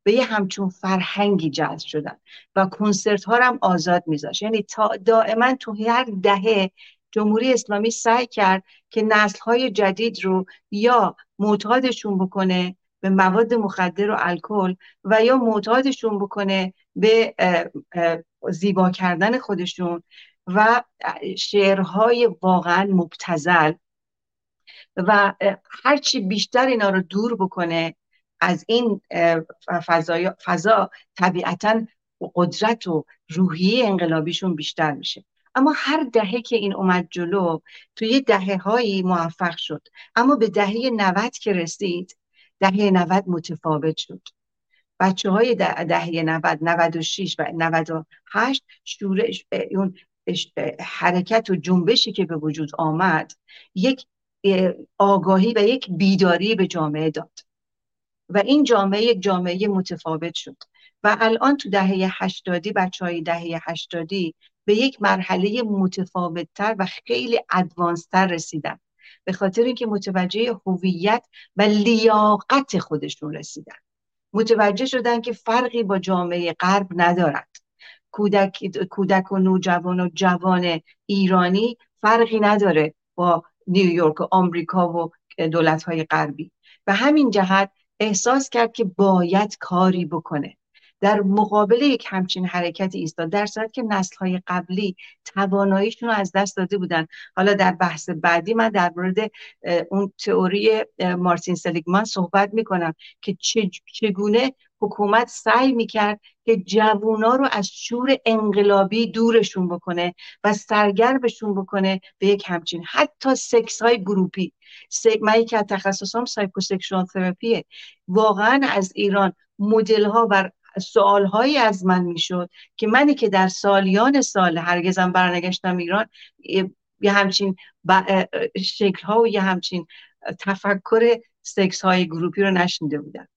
به یه همچون فرهنگی جذب شدن و کنسرت ها هم آزاد میذاشت. یعنی تا دائما تو هر دهه جمهوری اسلامی سعی کرد که نسل های جدید رو یا معتادشون بکنه به مواد مخدر و الکل و یا معتادشون بکنه به زیبا کردن خودشون و شعرهای واقعا مبتزل و هرچی بیشتر اینا رو دور بکنه از این فضا, فضا طبیعتا قدرت و روحیه انقلابیشون بیشتر میشه. اما هر دهه که این اومد جلو توی دهه هایی موفق شد. اما به دهه 90 که رسید دهه 90 متفاوت شد. بچه های دهه 90 96 و 98 شورش اون حرکت و جنبشی که به وجود آمد یک آگاهی و یک بیداری به جامعه داد. و این جامعه یک جامعه متفاوت شد. و الان تو دهه هشتادی بچه های دهه هشتادی به یک مرحله متفاوتتر و خیلی ادوانستر رسیدن. به خاطر اینکه متوجه هویت و لیاقت خودشون رسیدن. متوجه شدن که فرقی با جامعه غرب ندارد. کودک, کودک و نوجوان و جوان ایرانی فرقی نداره با نیویورک و آمریکا و دولت های غربی. و همین جهت احساس کرد که باید کاری بکنه. در مقابل یک همچین حرکت ایستاد در صورت که نسل های قبلی تواناییشون رو از دست داده بودن. حالا در بحث بعدی من در مورد اون تئوری مارتین سلیگمان صحبت می‌کنم که چگونه حکومت سعی می‌کرد که جوونا رو از شور انقلابی دورشون بکنه و سرگرمشون بکنه به یک همچین حتی سکس های گروپی من که تخصصم psychosexual therapy ه واقعا از ایران مدل ها و سوال هایی از من می‌شد که منی که در سالیان سال هرگزم برنگشتم ایران یه همچین شکل ها و یه همچین تفکر سکس های گروپی رو نشنیده بودم.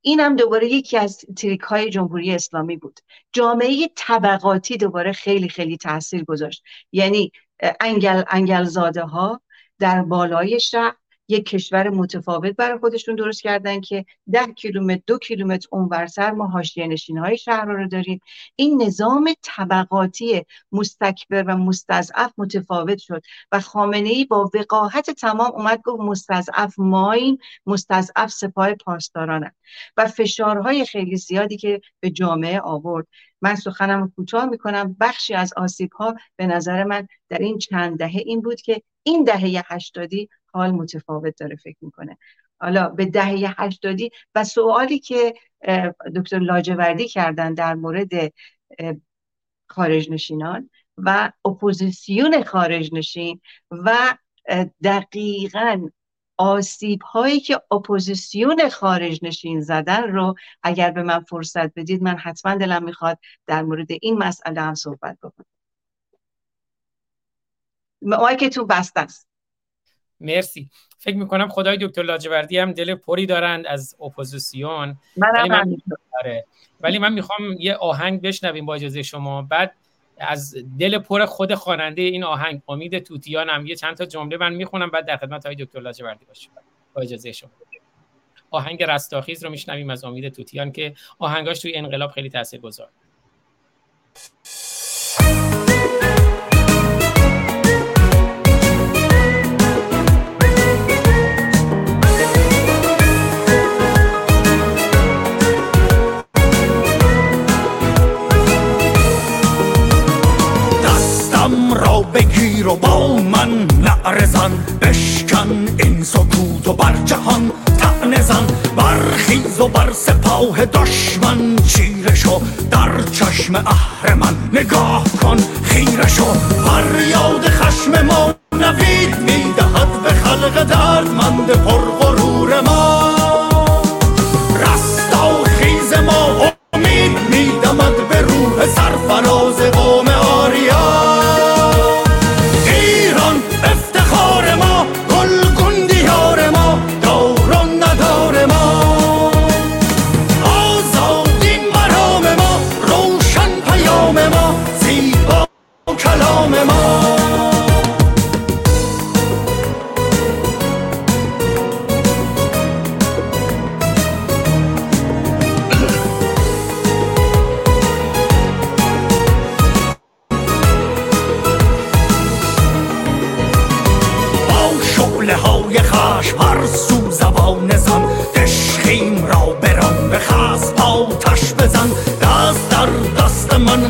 این هم دوباره یکی از تریک های جمهوری اسلامی بود. جامعه طبقاتی دوباره خیلی خیلی تاثیر گذاشت. یعنی انگل انگلزاده ها در بالای شهر یک کشور متفاوت برای خودشون درست کردن که ده کیلومتر دو کیلومتر اونورتر ما حاشیه نشین های شهر رو داریم. این نظام طبقاتی مستکبر و مستضعف متفاوت شد و خامنه ای با وقاحت تمام اومد گفت مستضعف ماین مستضعف سپاه پاسدارانه و فشارهای خیلی زیادی که به جامعه آورد. من سخنم کوتاه می‌کنم. بخشی از آسیب ها به نظر من در این چند دهه این بود که این دهه هشتادی حال متفاوت داره فکر می‌کنه. حالا به دهه هشتادی و سوالی که دکتر لاجوردی کردن در مورد خارج نشینان و اپوزیسیون خارج نشین و دقیقا آسیب هایی که اپوزیسیون خارج نشین زدن رو اگر به من فرصت بدید من حتما دلم می‌خواد در مورد این مسئله هم صحبت بکنم. تو بسته است. مرسی. فکر می‌کنم خدای دکتر لاجوردی هم دل پری دارند از اپوزیسیون. ولی من, آره. ولی من می‌خوام یه آهنگ بشنویم با اجازه شما. بعد از دل پر خود خواننده این آهنگ امید توتیان هم یه چند تا جمله من می‌خونم بعد در خدمت های دکتر لاجوردی باشم با اجازه شما. آهنگ رستاخیز رو میشنویم از امید توتیان که آهنگاش توی انقلاب خیلی تاثیرگذار. بگیر و با من نعرزن بشکن این سکوت و بر جهان تعنزن زن برخیز و بر سپاه دشمن چیره شو در چشم اهرمن نگاه کن خیره شو یاد خشم ما نوید می‌دهد به خلق دردمند پرغرور ما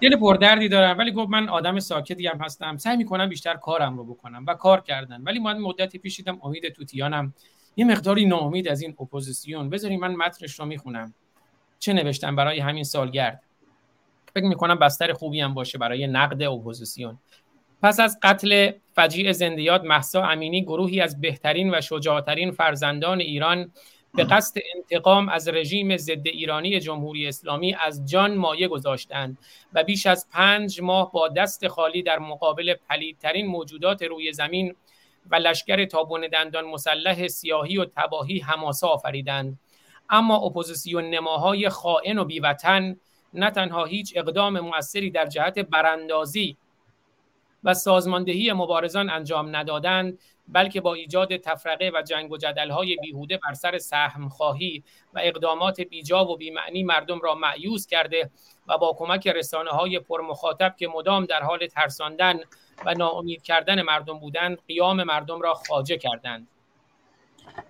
دل پردردی دارم ولی گفت من آدم ساکتی هم هستم. سعی می‌کنم بیشتر کارم رو بکنم و کار کردن. ولی من مدتی پیش دیدم امید توتیانم. یه مقداری ناامید از این اپوزیسیون. بذارین من متنش رو می‌خونم. چه نوشتم برای همین سالگرد؟ فکر می‌کنم بستر خوبی هم باشه برای نقد اپوزیسیون. پس از قتل فجیع زنده‌یاد مهسا امینی گروهی از بهترین و شجاعترین فرزندان ایران به قصد انتقام از رژیم ضد ایرانی جمهوری اسلامی از جان مایه گذاشتند و بیش از پنج ماه با دست خالی در مقابل پلیدترین موجودات روی زمین و لشکر تا بن دندان مسلح سیاهی و تباهی حماسه آفریدند. اما اپوزیسیون نماهای خائن و بی‌وطن نه تنها هیچ اقدام موثری در جهت براندازی و سازماندهی مبارزان انجام ندادند بلکه با ایجاد تفرقه و جنگ و جدلهای بیهوده بر سر سهم خواهی و اقدامات بیجا و بیمعنی مردم را معیوز کرده و با کمک رسانه های پرمخاطب که مدام در حال ترساندن و ناامید کردن مردم بودند قیام مردم را خاجه کردند.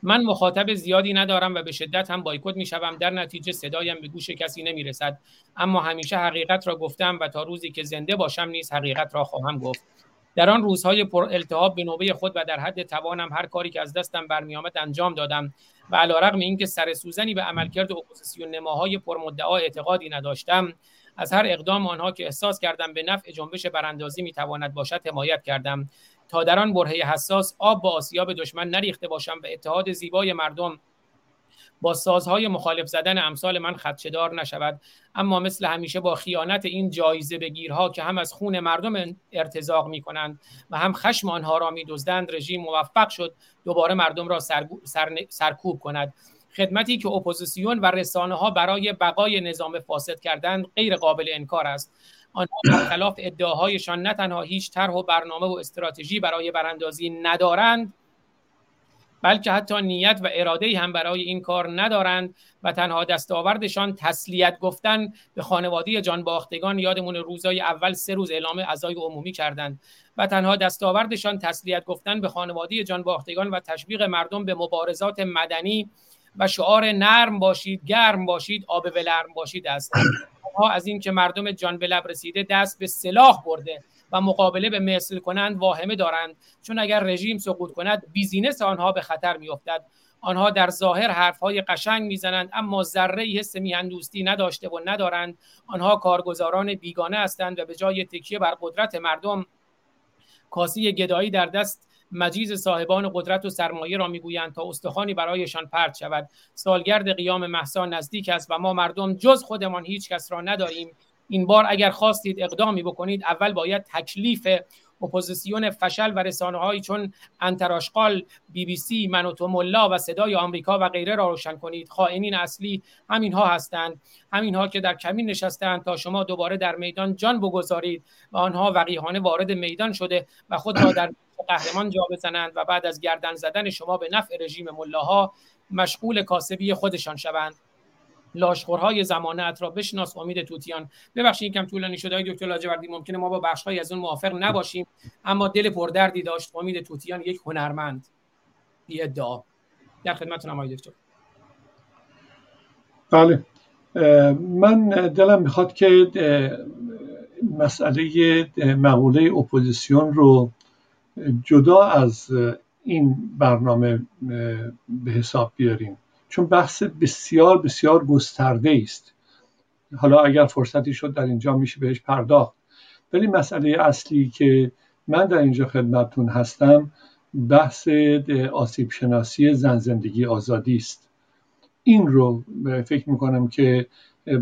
من مخاطب زیادی ندارم و به شدت هم بایکوت می‌شوم در نتیجه صدایم به گوش کسی نمی‌رسد. اما همیشه حقیقت را گفتم و تا روزی که زنده باشم نیز حقیقت را خواهم گفت. در آن روزهای پر التهاب به نوبه خود و در حد توانم هر کاری که از دستم برمیآمد انجام دادم و علیرغم اینکه سر سوزنی به عملکرد اپوزیسیون نماهای پرمدعا اعتقادی نداشتم از هر اقدام آنها که احساس کردم به نفع جنبش براندازی می‌تواند باشد حمایت کردم. تا در آن برهه حساس آب با آسیاب دشمن نریخته باشم و اتحاد زیبای مردم با سازهای مخالف زدن امثال من خدشدار نشود. اما مثل همیشه با خیانت این جایزه بگیرها که هم از خون مردم ارتزاق می کنند و هم خشم آنها را می دزدند رژیم موفق شد دوباره مردم را سرکوب کند. خدمتی که اپوزیسیون و رسانه ها برای بقای نظام فاسد کردند غیر قابل انکار است. آنها برخلاف ادعاهایشان نه تنها هیچ طرح و برنامه و استراتژی برای براندازی ندارند بلکه حتی نیت و اراده هم برای این کار ندارند و تنها دستاوردشان تسلیت گفتن به خانواده جان باختگان یادمون روزای اول سه روز اعلام عزای عمومی کردند و تنها دستاوردشان تسلیت گفتن به خانواده جان باختگان و تشویق مردم به مبارزات مدنی و شعار نرم باشید گرم باشید آب ولرم باشید است. ها از اینکه مردم جان به لب رسیده دست به سلاح برده و مقابله به مثل کنند واهمه دارند. چون اگر رژیم سقوط کند بیزینس آنها به خطر میافتد. آنها در ظاهر حرفهای قشنگ می‌زنند اما ذره حس میهندوستی نداشته و ندارند. آنها کارگزاران بیگانه هستند و به جای تکیه بر قدرت مردم کاسه گدایی در دست مجیز صاحبان قدرت و سرمایه را می‌گویند تا استخوانی برایشان پرت شود. سالگرد قیام مهسا نزدیک است و ما مردم جز خودمان هیچ کس را نداریم. این بار اگر خواستید اقدامی بکنید اول باید تکلیف اپوزیسیون فشل و رسانه هایی چون اینتراشغال بی بی سی من و ملا و صدای آمریکا و غیره را روشن کنید. خائنین اصلی همین ها هستند. همین ها که در کمین نشستند تا شما دوباره در میدان جان بگذارید و آنها وقیحانه وارد میدان شده و خود را در قهرمان جا بزنند و بعد از گردن زدن شما به نفع رژیم ملاها مشغول کاسبی خودشان شوند. لاشخورهای زمانت را بشناس امید توتیان. ببخشید یکم طولانی شده. دکتر لاجوردی ممکنه ما با بخشهایی از اون موافق نباشیم اما دل پردردی داشت. امید توتیان یک هنرمند. بی ادعا. در خدمتتون آقای دکتر. بله. من دلم می‌خواد که مسئله مقوله اپوزیسیون رو جدا از این برنامه به حساب بیاریم. چون بحث بسیار بسیار گسترده است. حالا اگر فرصتی شد در اینجا میشه بهش پرداخت. ولی مسئله اصلی که من در اینجا خدمتتون هستم بحث آسیب شناسی زن زندگی آزادی است. این رو فکر می‌کنم که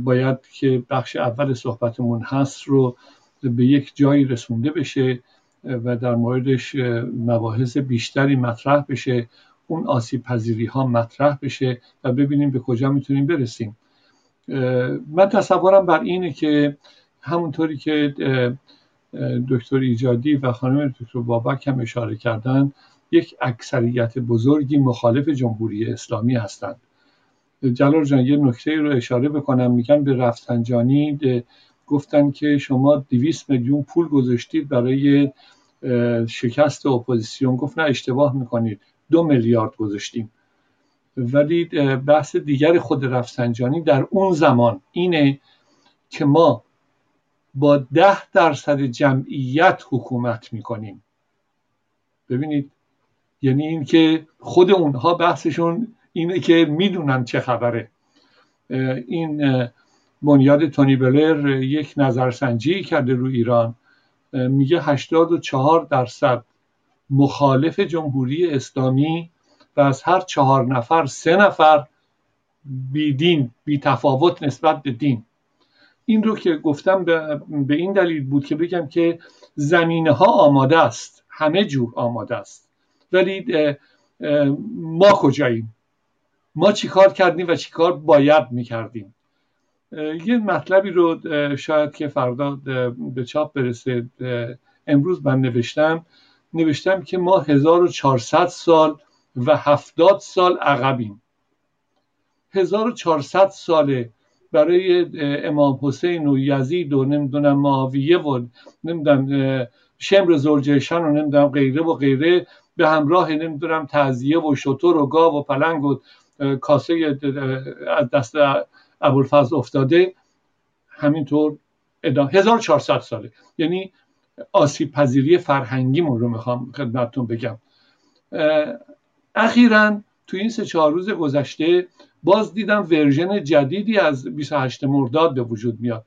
باید که بخش اول صحبتمون هست رو به یک جایی رسونده بشه و در موردش مباحث بیشتری مطرح بشه اون آسیب پذیری ها مطرح بشه و ببینیم به کجا می‌تونیم برسیم. من تصورم بر اینه که همونطوری که دکتر ایجادی و خانم دکتر بابک هم اشاره کردن یک اکثریت بزرگی مخالف جمهوری اسلامی هستند. جلال جان یه نکته رو اشاره بکنم. میگن به رفسنجانی گفتن که شما دویست میلیون پول گذاشتید برای شکست اپوزیسیون. گفت نه اشتباه می‌کنید. دو میلیارد گذاشتیم. ولی بحث دیگر خود رفسنجانی در اون زمان اینه که ما با ده درصد جمعیت حکومت می‌کنیم. ببینید یعنی اینکه خود اونها بحثشون اینه که می‌دونن چه خبره. این بنیاد تونی بلر یک نظرسنجی کرده رو ایران. میگه 84 درصد مخالف جمهوری اسلامی و از هر چهار نفر سه نفر بی دین بی تفاوت نسبت به دین. این رو که گفتم به این دلیل بود که بگم که زمینه ها آماده است همه جور آماده است. ولی ما کجاییم؟ ما چیکار کردیم و چیکار باید می‌کردیم؟ یه مطلبی رو شاید که فردا به چاپ برسه امروز من نوشتم. نوشتم که ما 1400 سال و 70 سال عقبیم. 1400 ساله برای امام حسین و یزید و نمی‌دونم معاویه و نمی‌دونم شمر زلجشن و نمی‌دونم غیره و غیره به همراه نمی‌دونم تعذیه و شطور و گاو و پلنگ و کاسه از دست ابوالفضل افتاده. همینطور ادامه 1400 ساله. یعنی آسیب پذیری فرهنگیمون رو می‌خوام خدمتتون بگم. اخیرا تو این سه چهار روز گذشته باز دیدم ورژن جدیدی از 28 مرداد به وجود میاد.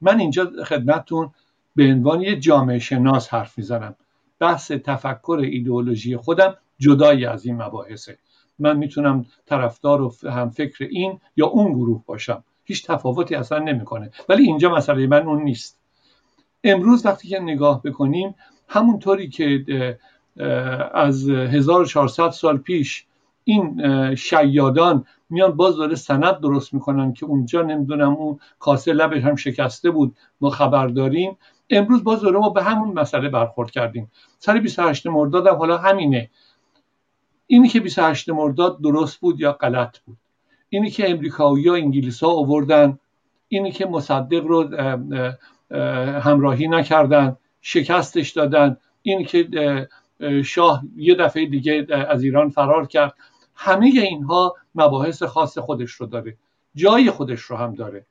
من اینجا خدمتتون به عنوان یه جامعه شناس حرف می‌زنم. بحث تفکر ایدئولوژی خودم جدایی از این مباحثه. من می‌تونم طرفدار و هم فکر این یا اون گروه باشم. هیچ تفاوتی اصلا نمی‌کنه. ولی اینجا مسئله من اون نیست. امروز وقتی که نگاه بکنیم همونطوری که از 1400 سال پیش این شیادان میان باز داره سند درست می‌کنن که اونجا نمی‌دونم اون کاسه لبش هم شکسته بود ما خبر داریم. امروز باز داره ما به همون مسئله برخورد کردیم. سر 28 مرداد هم حالا همینه. اینی که 28 مرداد درست بود یا غلط بود؟ اینی که امریکایی یا انگلیس ها آوردن. اینی که مصدق رو همراهی نکردن شکستش دادن. این که شاه یه دفعه دیگه از ایران فرار کرد. همه اینها مباحث خاص خودش رو داره. جای خودش رو هم داره.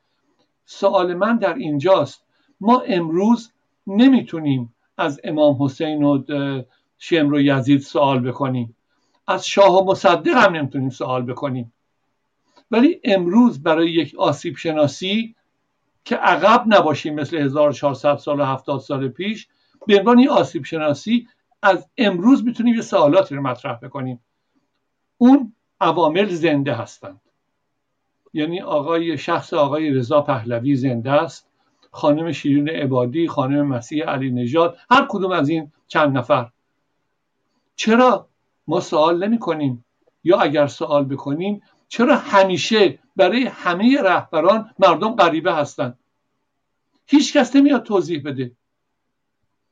سوال من در اینجاست. ما امروز نمی‌تونیم از امام حسین و شمر و یزید سوال بکنیم. از شاه و مصدق هم نمی‌تونیم سوال بکنیم. ولی امروز برای یک آسیب شناسی که عقب نباشیم مثل 1400 سال و 70 سال پیش به عنوان آسیب شناسی از امروز می‌تونیم یه سوالاتی رو مطرح بکنیم. اون عوامل زنده هستند. یعنی آقای شخص آقای رضا پهلوی زنده است. خانم شیرین عبادی خانم مسیح علی نژاد هر کدوم از این چند نفر. چرا ما سوال نمی کنیم یا اگر سوال بکنیم چرا همیشه برای همه رهبران مردم غریبه هستند هیچ کس نمیاد توضیح بده.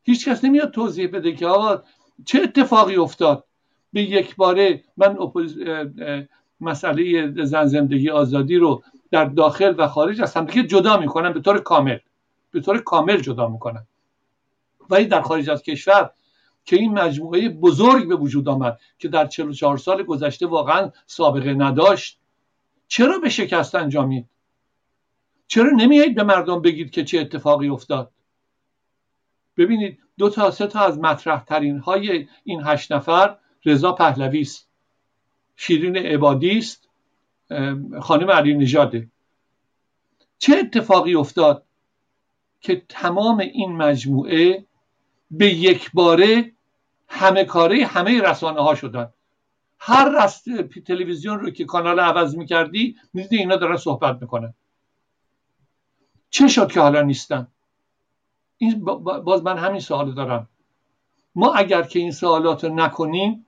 هیچ کس نمیاد توضیح بده که آقا چه اتفاقی افتاد؟ به یک باره من مسئله زن زندگی آزادی رو در داخل و خارج از همدیگه جدا می‌کنن به طور کامل. به طور کامل جدا می‌کنن ولی در خارج از کشور که این مجموعه بزرگ به وجود آمد که در 44 سال گذشته واقعا سابقه نداشت. چرا به شکست انجامید؟ چرا نمیایید به مردم بگید که چه اتفاقی افتاد؟ ببینید دو تا سه تا از مطرح ترین های این هشت نفر رضا پهلوی است شیرین عبادی است خانم علی نژاده. چه اتفاقی افتاد که تمام این مجموعه به یک باره همه کاره همه رسانه ها شدن هر رست تلویزیون رو که کانال عوض می‌کردی می‌دیدی اینا دارن صحبت می‌کنن. چه شد که حالا نیستن؟ این باز من همین سوال دارم. ما اگر که این سوالات رو نکنیم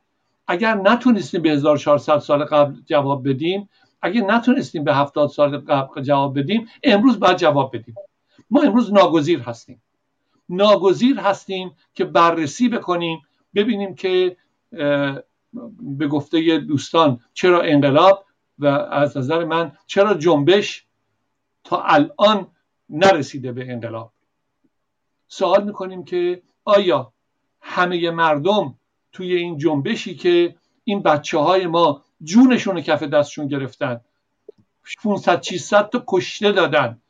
اگر نتونستیم به 1400 سال قبل جواب بدیم اگر نتونستیم به 70 سال قبل جواب بدیم امروز باید جواب بدیم. ما امروز ناگزیر هستیم. ناگزیر هستیم که بررسی بکنیم ببینیم که به گفته دوستان چرا انقلاب و از نظر من چرا جنبش تا الان نرسیده به انقلاب. سوال می‌کنیم که آیا همه مردم توی این جنبشی که این بچه های ما جونشون کف دستشون گرفتن 500 600 تا کشته دادن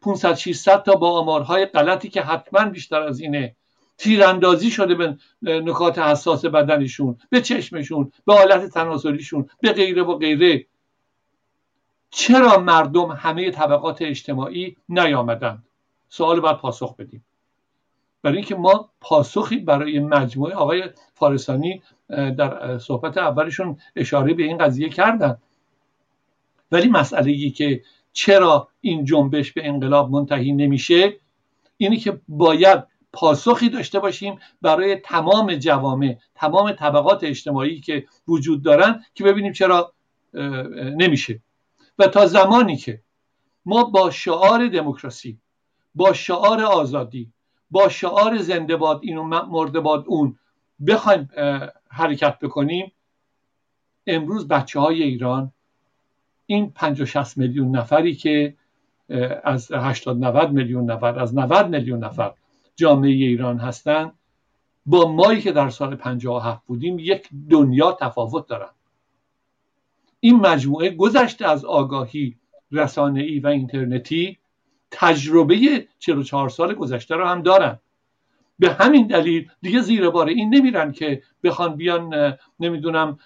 500 600 تا با آمارهای غلطی که حتما بیشتر از اینه تیراندازی شده به نکات حساس بدنشون به چشمشون به حالت تناسلیشون به غیره و غیره. چرا مردم همه طبقات اجتماعی نیامدند؟ سوال باید پاسخ بدیم. برای اینکه ما پاسخی برای مجموعه آقای فارسانی در صحبت اولشون اشاره به این قضیه کردن. ولی مسئله ای که چرا این جنبش به انقلاب منتهی نمیشه اینی که باید پاسخی داشته باشیم برای تمام جوامع تمام طبقات اجتماعی که وجود دارن که ببینیم چرا نمیشه. و تا زمانی که ما با شعار دموکراسی با شعار آزادی با شعار زنده باد اینو مرده باد اون بخوایم حرکت بکنیم امروز بچه های ایران این 50 60 میلیون نفری که از 80 90 میلیون نفر از 90 میلیون نفر جامعه ایران هستند با مایی که در سال 57 بودیم یک دنیا تفاوت دارن. این مجموعه گذشته از آگاهی رسانه‌ای و اینترنتی تجربه 44 سال گذشته رو هم دارن. به همین دلیل دیگه زیر بار این نمیرن که بخوان بیان نمی‌دونم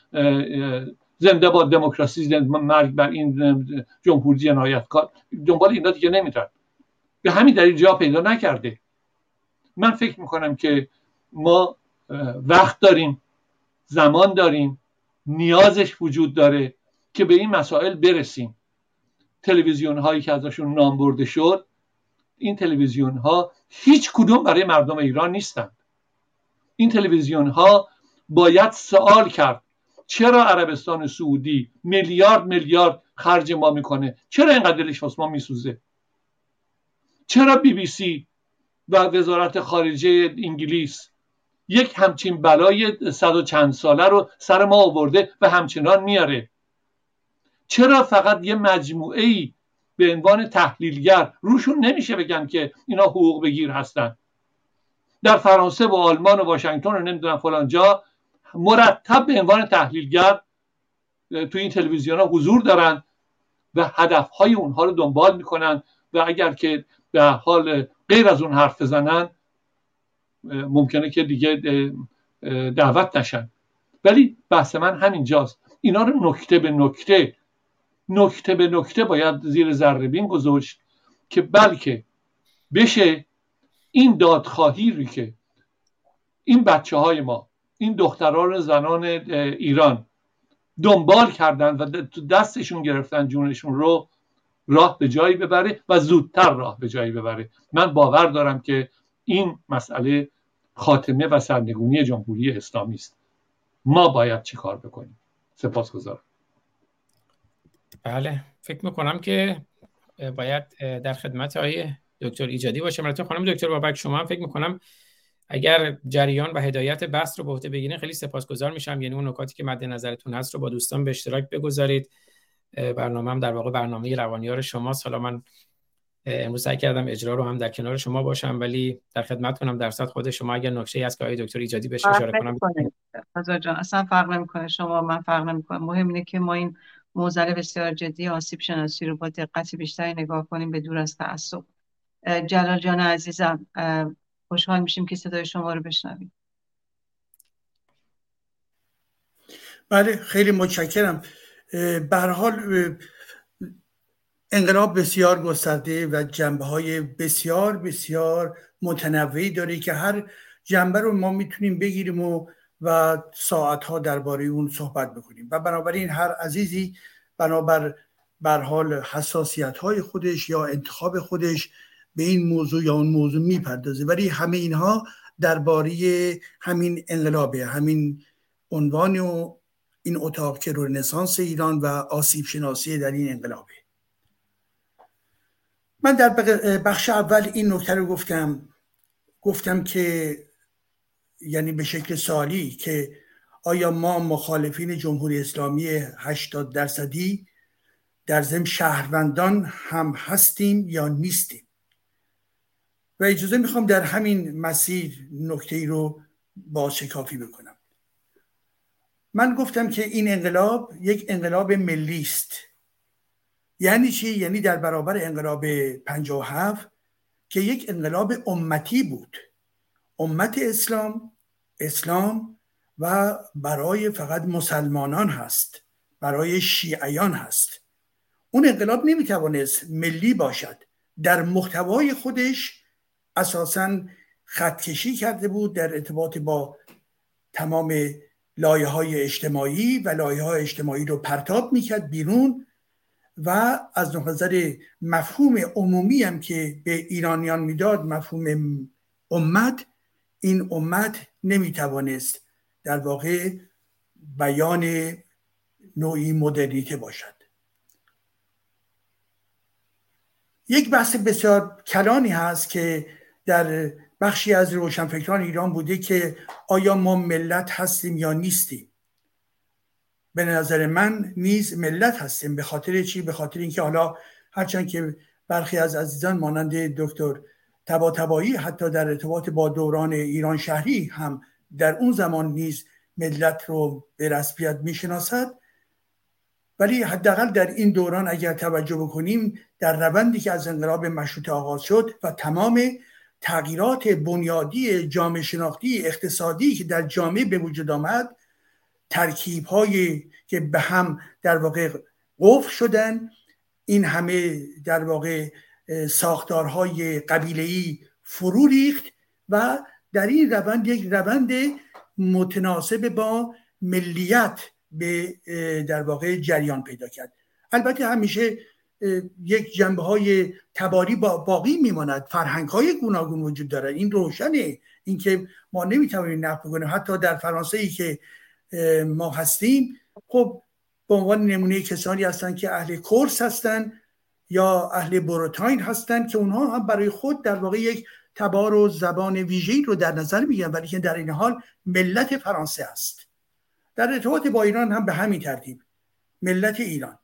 زنده با دموکراسی مرگ بر این جمهوری جنایتکار. دنبال اینا دیگه نمیرن. به همین دلیل جا پیدا نکرده. من فکر می‌کنم که ما وقت داریم زمان داریم نیازش وجود داره که به این مسائل برسیم. تلویزیون هایی که ازشون نام برده شد این تلویزیون ها هیچ کدوم برای مردم ایران نیستند. این تلویزیون ها باید سوال کرد چرا عربستان سعودی میلیارد میلیارد خرج ما می‌کنه؟ چرا اینقدر دلش واسه ما میسوزه؟ چرا بی بی سی و وزارت خارجه انگلیس. یک همچین بلای صد و چند ساله رو سر ما آورده و همچنان میاره. چرا فقط یه مجموعه ای به عنوان تحلیلگر روشون نمیشه بگن که اینا حقوق بگیر هستن؟ در فرانسه و آلمان و واشنگتن رو نمی‌دونم فلان جا مرتب به عنوان تحلیلگر تو این تلویزیون ها حضور دارن و هدف های اونها رو دنبال می‌کنن و اگر که به حال غیر از اون حرف بزنن ممکنه که دیگه دعوت نشن. ولی بحث من همینجاست. اینا رو نکته به نکته نکته به نکته باید زیر ذره بین گذاشت که بلکه بشه این دادخواهی رو که این بچه های ما این دختران زنان ایران دنبال کردن و دستشون گرفتن جونشون رو راه به جایی ببره و زودتر راه به جایی ببره. من باور دارم که این مسئله خاتمه و سرنگونی جمهوری اسلامی است. ما باید چی کار بکنیم؟ سپاسگزارم. بله فکر می‌کنم که باید در خدمت های دکتر ایجادی باشم. البته خانم دکتر بابک شما هم فکر می‌کنم اگر جریان و هدایت بحث رو به عهده بگیرین خیلی سپاسگزار میشم. یعنی اون نکاتی که مد نظرتون هست رو با دوستان به اشتراک بگذارید. برنامه هم در واقع برنامه روانیار شماست. حالا من امروز سعی کردم اجرا رو هم در کنار شما باشم ولی در خدمت کنم در صد خود شما اگر نکته هست که آقای دکتر ایجادی بهش اشاره کنم. جان اصلا فرق نمی‌کنه. شما من فرق نمی‌کنه. مهم اینه که ما این موزل بسیار جدی آسیب شناسی رو با دقت بیشتری نگاه کنیم به دور از تعصب. جلال جان عزیزم خوشحال میشیم که صدای شما رو بشنویم. بله خیلی متشکرم. حال انقلاب بسیار گسترده و جنبه های بسیار بسیار متنوعی داره که هر جنبه رو ما می‌تونیم بگیریم و و ساعت ها درباره اون صحبت بکنیم. و بنابراین هر عزیزی بنابر بر حال حساسیت های خودش یا انتخاب خودش به این موضوع یا اون موضوع می‌پردازه. ولی همه اینها درباره همین انقلابه همین عنوان و این اتاق که رنسانس ایران و آسیب شناسی در این انقلابه. من در بخش اول این نکته رو گفتم. گفتم که یعنی به شکل سالی که آیا ما مخالفین جمهوری اسلامی 80 درصدی در ضمن شهروندان هم هستیم یا نیستیم؟ و اجازه می‌خوام در همین مسیر نکته ای رو با شکافی بکنم. من گفتم که این انقلاب یک انقلاب ملی است. یعنی چی؟ یعنی در برابر انقلاب 57 که یک انقلاب امتی بود. امت اسلام اسلام و برای فقط مسلمانان هست برای شیعیان هست. اون انقلاب نمی‌توانست ملی باشد. در محتوای خودش اساسا خطکشی کرده بود در ارتباط با تمام لایه های اجتماعی و لایه های اجتماعی رو پرتاب می‌کرد بیرون و از نظر مفهوم عمومی هم که به ایرانیان می‌داد مفهوم امت این امت نمی‌توانست در واقع بیان نوعی مدرنیته باشد. یک بحث بسیار کلانی هست که در بخشی از روشنفکران ایران بوده که آیا ما ملت هستیم یا نیستیم؟ به نظر من نیز ملت هستیم به خاطر چی؟ به خاطر اینکه حالا هرچند که برخی از عزیزان مانند دکتر تبا تبایی حتی در ارتباط با دوران ایران شهری هم در اون زمان نیز ملت رو به رسمیت می‌شناسد. ولی حداقل در این دوران اگر توجه بکنیم در روندی که از انقلاب مشروطه آغاز شد و تمام تغییرات بنیادی جامعه شناختی اقتصادی که در جامعه به وجود آمد ترکیب هایی که به هم در واقع قفل شدن این همه در واقع ساختارهای قبیله‌ای فرو ریخت و در این روند یک روند متناسب با ملیت به در واقع جریان پیدا کرد. البته همیشه یک جنبه های تباری باقی میماند. فرهنگ های گوناگون وجود دارد. این روشنه. اینکه ما نمی‌توانیم نقد کنیم حتی در فرانسه ای که ما هستیم خب به عنوان نمونه کسانی هستند که اهل کورس هستند یا اهل بروتاین هستند که اونها هم برای خود در واقع یک تبار و زبان ویژه‌ای رو در نظر می‌گیرن ولی که در این حال ملت فرانسه است. در ارتباط با ایران هم به همین ترتیب. ملت ایران.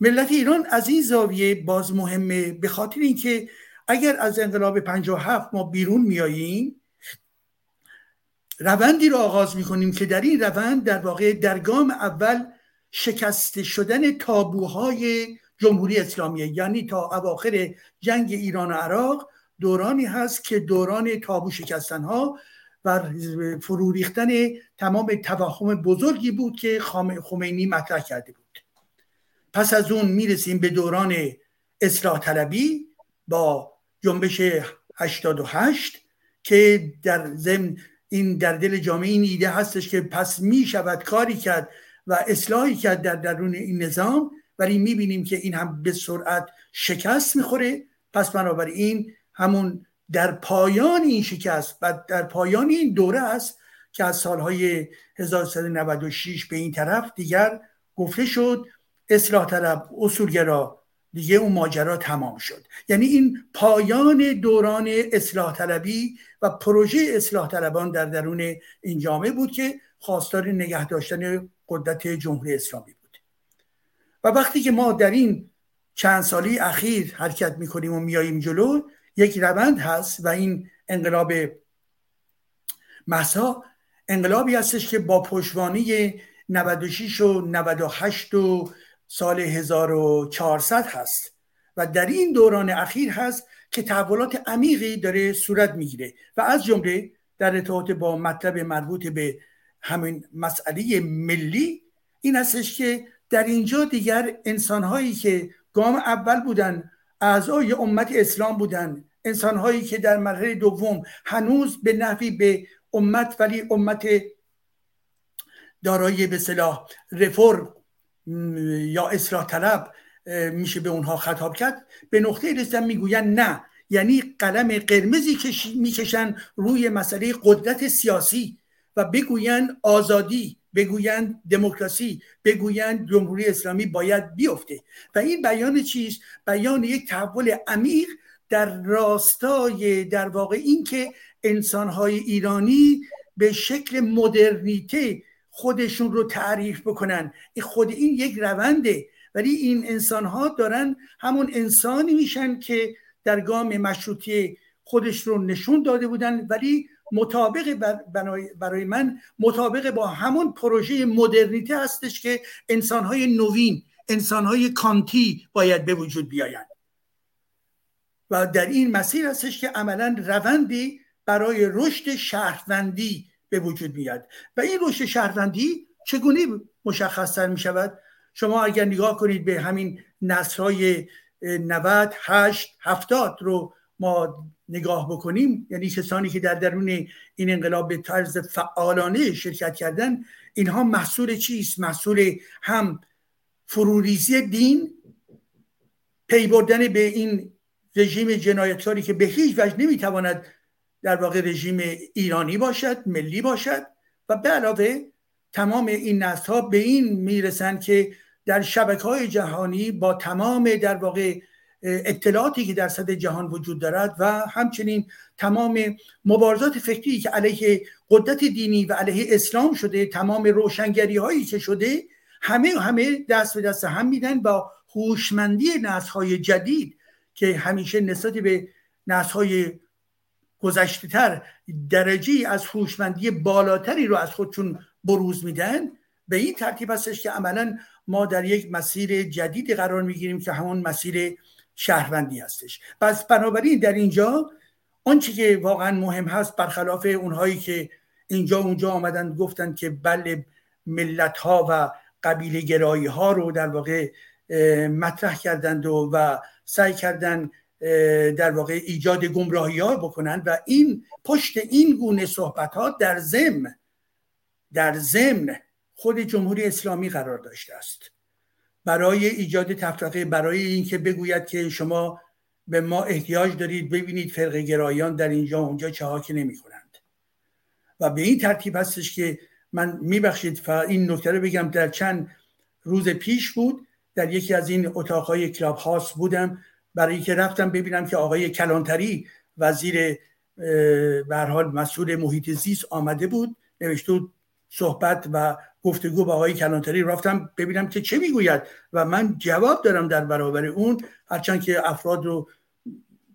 ملت ایران از این زاویه باز مهمه به خاطر اینکه اگر از انقلاب 57 ما بیرون میاییم روندی رو آغاز می‌کنیم که در این روند در واقع در گام اول شکست شدن تابوهای جمهوری اسلامی یعنی تا اواخر جنگ ایران و عراق دورانی هست که دوران تابو شکستن ها و فرو ریختن تمام توهم بزرگی بود که خمینی مطرح کرده بود. پس از اون می‌رسیم به دوران اصلاح طلبی با جنبش 88 که در ضمن این در دل جامعه این ایده هستش که پس می شود کاری کرد و اصلاحی کرد در درون این نظام. ولی می‌بینیم که این هم به سرعت شکست می‌خوره. پس بنابراین همون در پایان این شکست و در پایان این دوره است که از سالهای 1396 به این طرف دیگر گفته شد اصلاح طلب اصولگرا دیگه اون ماجرا تمام شد. یعنی این پایان دوران اصلاح طلبی و پروژه اصلاح طلبان در درون این جامعه بود که خواستار نگه داشتن قدرت جمهوری اسلامی بود. و وقتی که ما در این چند سالی اخیر حرکت می‌کنیم و میاییم جلو یک روند هست و این انقلاب محسا انقلابی هستش که با پشوانی 96 و 98 و سال 1400 هست و در این دوران اخیر هست که تحولات عمیقی داره صورت می‌گیره و از جمله در ارتباط با مطلب مربوط به همین مسئله ملی این هستش که در اینجا دیگر انسانهایی که گام اول بودن اعضای امت اسلام بودن انسانهایی که در مرحله دوم هنوز به نحوی به امت ولی امت دارای به صلاح رفرم یا اصلاح طلب میشه به اونها خطاب کرد؟ به نقطه رسیدن می‌گوین نه. یعنی قلم قرمزی می‌کشن روی مسئله قدرت سیاسی و بگویند آزادی بگویند دموکراسی بگویند جمهوری اسلامی باید بیفته. و این بیان چیست؟ بیان یک تحول عمیق در راستای در واقع اینکه انسانهای ایرانی به شکل مدرنیته خودشون رو تعریف بکنن. خود این یک رونده. ولی این انسان ها دارن همون انسانی میشن که در گام مشروطی خودش رو نشون داده بودن. ولی مطابق برای من مطابق با همون پروژه مدرنیته هستش که انسانهای نوین انسانهای کانتی باید به وجود بیایند. و در این مسیر هستش که عملا روندی برای رشد شهروندی به وجود میاد. و این رشد شهروندی چگونه مشخصتر می شود شما اگر نگاه کنید به همین نسلهای 90 8 70 رو ما نگاه بکنیم یعنی کسانی که در درون این انقلاب به طرز فعالانه شرکت کردن اینها محصول چیست؟ محصول هم فروریزی دین پی بردن به این رژیم جنایتکاری که به هیچ وجه نمی‌تواند در واقع رژیم ایرانی باشد ملی باشد و به علاوه تمام این نسل ها به این می‌رسند که در شبکه های جهانی با تمام در واقع اطلاعاتی که در سطح جهان وجود دارد و همچنین تمام مبارزات فکری که علیه قدرت دینی و علیه اسلام شده تمام روشنگری هایی که شده همه همه دست به دست هم میدن با هوشمندی نسل های جدید که همیشه نسبت به نسل های گذشته تر درجه از هوشمندی بالاتری رو از خودشون بروز میدن؟ به این ترتیب هستش که عملا ما در یک مسیر جدیدی قرار می‌گیریم که همون مسیر شهروندی هستش. پس بنابراین در اینجا آنچه که واقعا مهم هست برخلاف اونهایی که اینجا اونجا آمدن گفتن که بله ملت ها و قبیله گرایی ها رو در واقع مطرح کردند و, و سعی کردن در واقع ایجاد گمراهی ها بکنن و این پشت این گونه صحبت ها در ضمن در ضمن خود جمهوری اسلامی قرار داشته است. برای ایجاد تفرقه برای اینکه بگوید که شما به ما احتیاج دارید ببینید فرق گرایان در اینجا اونجا چه که نمی کنند و به این ترتیب هستش که من میبخشید این نکته رو بگم در چند روز پیش بود در یکی از این اتاقهای کلاب هاست بودم برای اینکه رفتم ببینم که آقای کلانتری وزیر به حال مسئول محیط زیست آمده بود نوشته صحبت و گفتگو با آقای کلانتری. رفتم ببینم که چه می‌گوید و من جواب دارم در برابر اون هرچند که افراد رو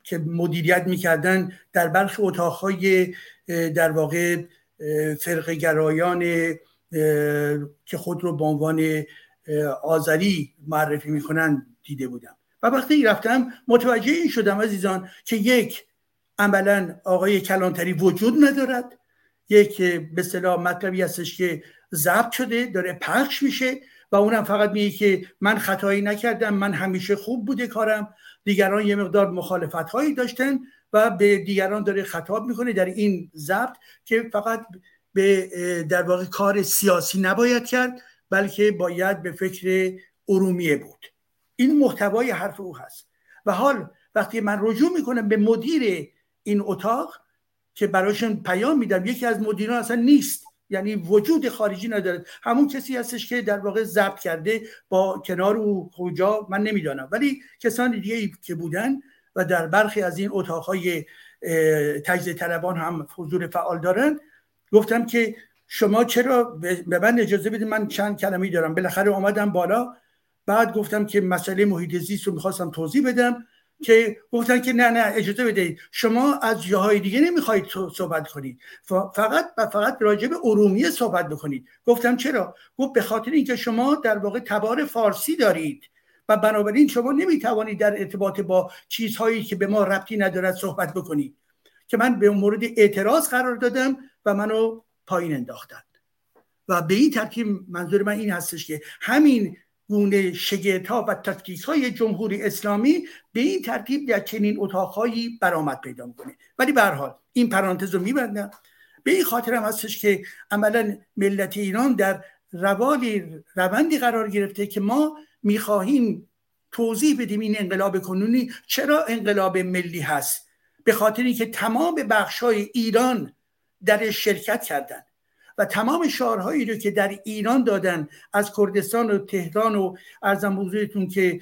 که مدیریت می‌کردن در برخی اتاقهای در واقع فرقگرایان که خود رو به عنوان آذری معرفی می‌کنن دیده بودم. و وقتی رفتم متوجه این شدم عزیزان که یک عملا آقای کلانتری وجود ندارد. یک به صلاح مطلبی هستش که ضبط شده داره پخش میشه و اونم فقط میگه که من خطایی نکردم من همیشه خوب بوده کارم. دیگران یه مقدار مخالفت هایی داشتن و به دیگران داره خطاب می‌کنه در این ضبط که فقط به در واقع کار سیاسی نباید کرد بلکه باید به فکر ارومیه بود. این محتوای حرف او هست. و حال وقتی من رجوع می‌کنم به مدیر این اتاق که براشون پیام میدم یکی از مدیران اصلا نیست. یعنی وجود خارجی نداره. همون کسی هستش که در واقع ضبط کرده با کنار او کجا من نمی‌دانم. ولی کسان دیگه ای که بودن و در برخی از این اتاقهای تجزیه طلبان هم حضور فعال دارن گفتم که شما چرا به من اجازه بدید من چند کلمه دارم. بالاخره اومدم بالا بعد گفتم که مسئله محیط زیست رو می‌خواستم توضیح بدم که گفتن که نه نه اجازه بدهید. شما از جاهای دیگه نمی‌خواهید صحبت کنید. فقط و فقط راجع به ارومیه صحبت بکنید. گفتم چرا؟ گفت به خاطر اینکه شما در واقع تبار فارسی دارید و بنابراین شما نمی‌توانید در ارتباط با چیزهایی که به ما ربطی ندارد صحبت بکنید. که من به مورد اعتراض قرار دادم و منو پایین انداختن و به این ترتیب منظور من این هستش که همین گونه شگرت ها و تفکیک های جمهوری اسلامی به این ترتیب در چنین اتاقهایی برآمد پیدا می‌کنه. ولی به حال این پرانتز رو میبندم. به این خاطر هم هستش که عملا ملت ایران در روالی روندی قرار گرفته که ما می‌خواهیم توضیح بدیم این انقلاب کنونی چرا انقلاب ملی هست. به خاطر اینکه تمام بخش های ایران در شرکت کردند و تمام شعارهایی رو که در ایران دادن از کردستان و تهران و ارزم حضورتون که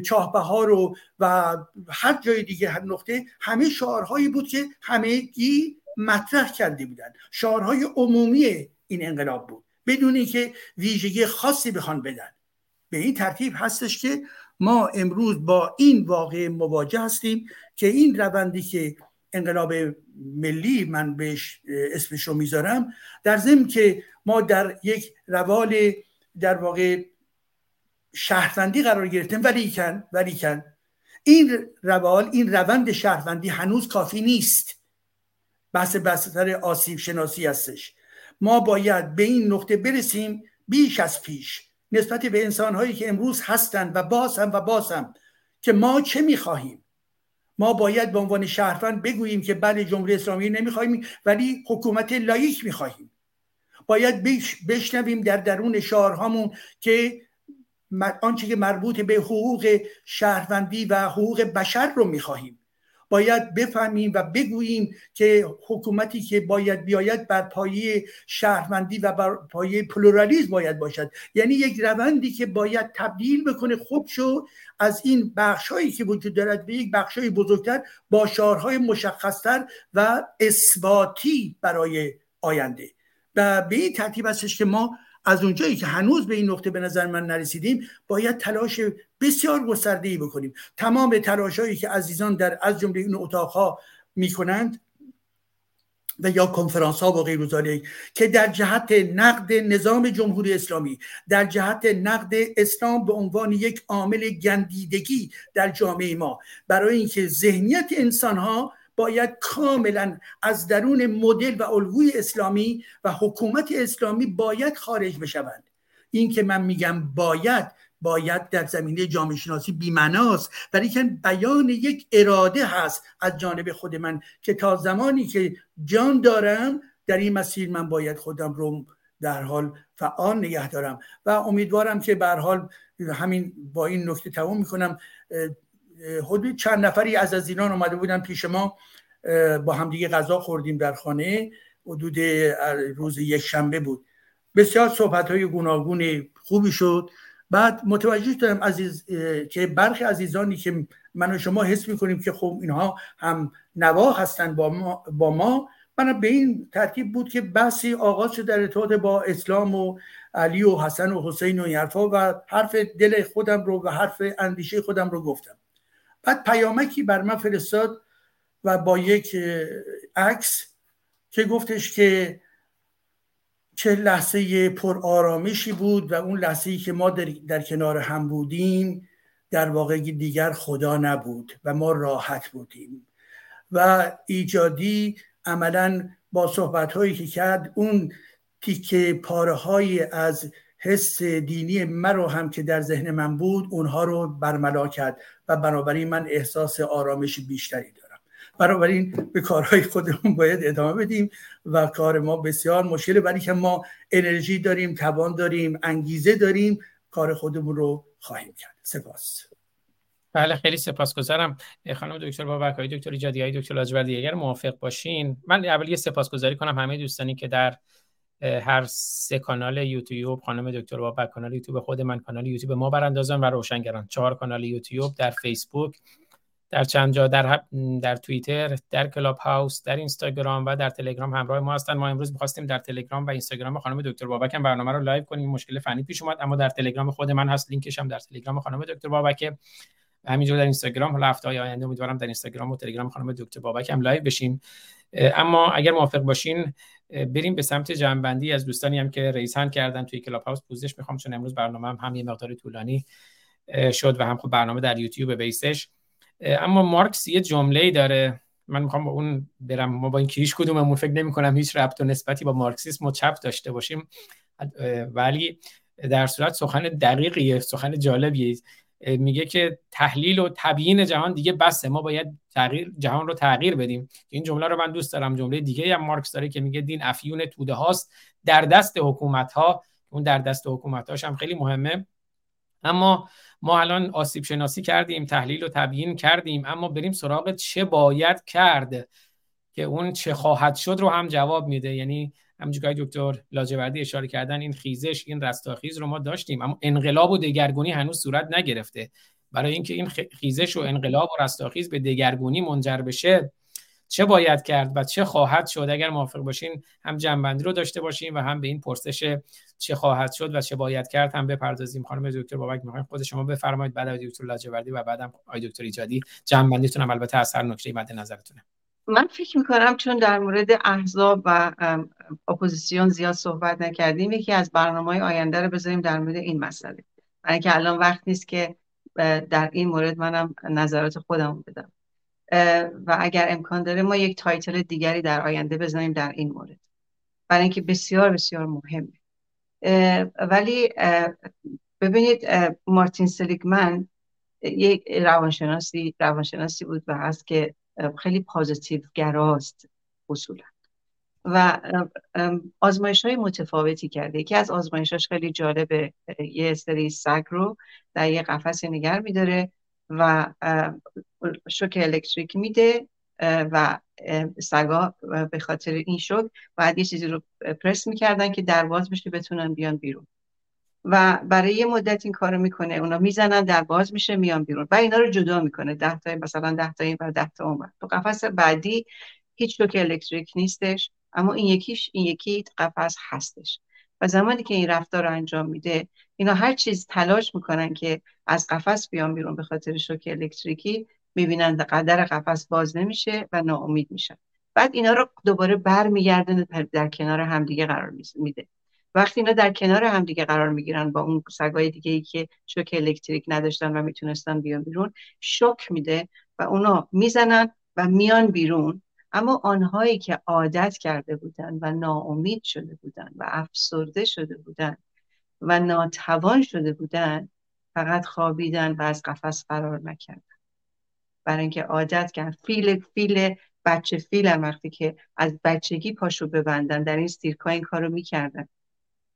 چاهبهار و و هر جای دیگه هر نقطه همه شعارهایی بود که همگی مطرح کرده بودن. شعارهای عمومی این انقلاب بود. بدون که ویژگی خاصی بخوان بدن. به این ترتیب هستش که ما امروز با این واقع مواجه هستیم که این روندی که انقلاب ملی من بهش اسمش رو می‌ذارم در ضمن که ما در یک روال در واقع شهروندی قرار گرفتیم. ولی کن ولی کن. این روال این روند شهروندی هنوز کافی نیست. بحث بستر آسیب شناسی هستش. ما باید به این نقطه برسیم بیش از پیش نسبت به انسانهایی که امروز هستند و باز و باز که ما چه می‌خواهیم؟ ما باید به عنوان شهروند بگوییم که بله جمهوری اسلامی نمی‌خواهیم ولی حکومت لائیک می‌خواهیم. باید بشنویم در درون شعارهامون که آنچه که مربوط به حقوق شهروندی و حقوق بشر رو می‌خواهیم. باید بفهمیم و بگوییم که حکومتی که باید بیاید بر پایه شهروندی و بر پایه پلورالیزم باید باشد. یعنی یک روندی که باید تبدیل بکنه. خودشو از این بخشهایی که وجود دارد به یک بخشهای بزرگتر با شعارهای مشخصتر و اثباتی برای آینده. و به این ترتیب هستش که ما از اونجایی که هنوز به این نقطه به نظر من نرسیدیم باید تلاش بسیار گسترده ای بکنیم. تمام تلاش هایی که عزیزان در از جمله این اتاق ها می‌کنند و یا کنفرانس ها و غیر که در جهت نقد نظام جمهوری اسلامی در جهت نقد اسلام به عنوان یک عامل گندیدگی در جامعه ما. برای اینکه ذهنیت انسان ها باید کاملا از درون مدل و الگوی اسلامی و حکومت اسلامی باید خارج بشوند. این که من میگم باید باید در زمینه جامعه شناسی بیمناست ولی که بیان یک اراده هست از جانب خود من که تا زمانی که جان دارم در این مسیر من باید خودم رو در حال فعال نگه دارم. و امیدوارم که به حال همین با این نکته تمام می‌کنم. حدود چند نفری از از ایران اومده بودن پیش ما. با همدیگه غذا خوردیم در خانه. حدود روز یک شنبه بود. بسیار صحبت های گوناگون خوبی شد. بعد متوجه شدم عزیز که برخی عزیزانی که من و شما حس می‌کنیم که خب اینها هم نوا هستن با ما, با ما من به این ترتیب بود که بحثی آغاز شد در ارتباط با اسلام و علی و حسن و حسین و این و حرف دل خودم رو و حرف اندیشه خودم رو گفتم. بعد پیامکی بر من فرستاد و با یک عکس که گفتش که چه لحظه پر آرامشی بود و اون لحظه ای که ما در, در کنار هم بودیم در واقع دیگر خدا نبود و ما راحت بودیم. و ایجادی عملا با صحبت هایی که کرد اون تیکه پاره های از حس دینی مرا هم که در ذهن من بود اونها رو برملا کرد و بنابراین من احساس آرامش بیشتری بنابراین به کارهای خودمون باید ادامه بدیم و کار ما بسیار مشکله. ولی که ما انرژی داریم توان داریم انگیزه داریم کار خودمون رو خواهیم کرد. سپاس. بله خیلی سپاسگزارم. خانم دکتر بابک دکتر آقای دکتر لاجوردی اگر موافق باشین. من اول یه سپاسگزاری کنم همه دوستانی که در هر سه کانال یوتیوب خانم دکتر بابک کانال یوتیوب خود من کانال یوتیوب ما براندازان و روشنگران. چهار کانال یوتیوب در فیسبوک در چند جا در در توییتر در کلاب هاوس در اینستاگرام و در تلگرام همراه ما هستن. ما امروز می‌خواستیم در تلگرام و اینستاگرام خانم دکتر بابک هم برنامه رو live کنیم. مشکل فنی پیش اومد اما در تلگرام خود من هست. لینکش هم در تلگرام خانم دکتر بابک همینجور در اینستاگرام حالا هفته های آینده امیدوارم در اینستاگرام و تلگرام خانم دکتر بابک هم live بشیم. اما اگر موافق باشین بریم به سمت جمع‌بندی از دوستانی هم که raise hand کردن توی کلاب هاوس پوزش می‌خوام چون امروز برنامه هم یه مقدار طولانی شد و هم خب برنامه در یوتیوب base ش. اما مارکس یه جمله داره. من می‌خوام با اون برم. ما با اینکه هیچ کدوممون فکر نمی کنم هیچ ربط و نسبتی با مارکسیسم و چپ داشته باشیم. ولی در صورت سخن دقیقیه سخن جالبیه. میگه که تحلیل و تبیین جهان دیگه بسه. ما باید تغییر جهان رو تغییر بدیم. این جمله رو من دوست دارم. جمله دیگه هم مارکس داره که میگه دین افیون توده هاست. در دست حکومت ها اون در دست حکومت هاش هم خیلی مهمه. اما ما الان آسیب شناسی کردیم تحلیل و تبیین کردیم اما بریم سراغ چه باید کرد که اون چه خواهد شد رو هم جواب میده. یعنی همونجوری که دکتر لاجوردی اشاره کردن این خیزش این رستاخیز رو ما داشتیم اما انقلاب و دگرگونی هنوز صورت نگرفته. برای اینکه این خیزش و انقلاب و رستاخیز به دگرگونی منجر بشه چه باید کرد و چه خواهد شد؟ اگر موافق باشین هم جنبندی رو داشته باشیم و هم به این پرسش چه خواهد شد و چه باید کرد هم بپردازیم. خانم دکتر بابک می‌خوایم خود شما بفرمایید. بعد دکتر لاجوردی و بعدم آقای دکتر ایجادی. جنبندیتون هم البته از هر نکته مد نظرتونه. من فکر می‌کنم چون در مورد احزاب و اپوزیسیون زیاد صحبت نکردیم یکی از برنامه های آینده رو بذاریم در مورد این مسئله. برای که الان وقت نیست که در این مورد منم نظرات خودم بدم. و اگر امکان داره ما یک title دیگری در آینده بزنیم در این مورد. برای اینکه بسیار بسیار مهمه. ولی ببینید مارتین سلیگمن یک روانشناسی روانشناسی بود و هست که خیلی پازیتیو گراست اصولا. و آزمایش های متفاوتی کرده. یکی از آزمایشاش خیلی جالبه. یه سری سگ رو در یه قفس نگر میداره و شوک الکتریک میده و سگا به خاطر این شوک باید یه چیزی رو پرس می‌کردن که درواز بشه بتونن بیان بیرون. و برای یه مدت این کارو می‌کنه. اونا می‌زنن در باز میشه میان بیرون. و اینا رو جدا می‌کنه. ده تا مثلا ده تا این و ده تا اون تو قفس بعدی هیچ شوک الکتریک نیستش اما این یکیش این یکی قفس هستش. و زمانی که این رفتار رو انجام میده اینا هر چیز تلاش می‌کنن که از قفس بیان بیرون به خاطر شوک الکتریکی. می‌بینن قدر قفس باز نمیشه و ناامید میشن. بعد اینا رو دوباره برمیگردن در کنار همدیگه قرار میده. وقتی اینا در کنار همدیگه قرار می‌گیرن با اون سگای دیگه ای که شوک الکتریک نداشتن و می‌تونستن بیان بیرون شوک میده و اونا می‌زنن و میان بیرون. اما آنهایی که عادت کرده بودن و ناامید شده بودن و افسرده شده بودن و ناتوان شده بودن فقط خوابیدن و از قفس فرار نکردن. برای اینکه عادت کرد. فیل فیل بچه فیل وقتی که از بچگی پاشو ببندن. در این سیرکا این کارو می‌کردن.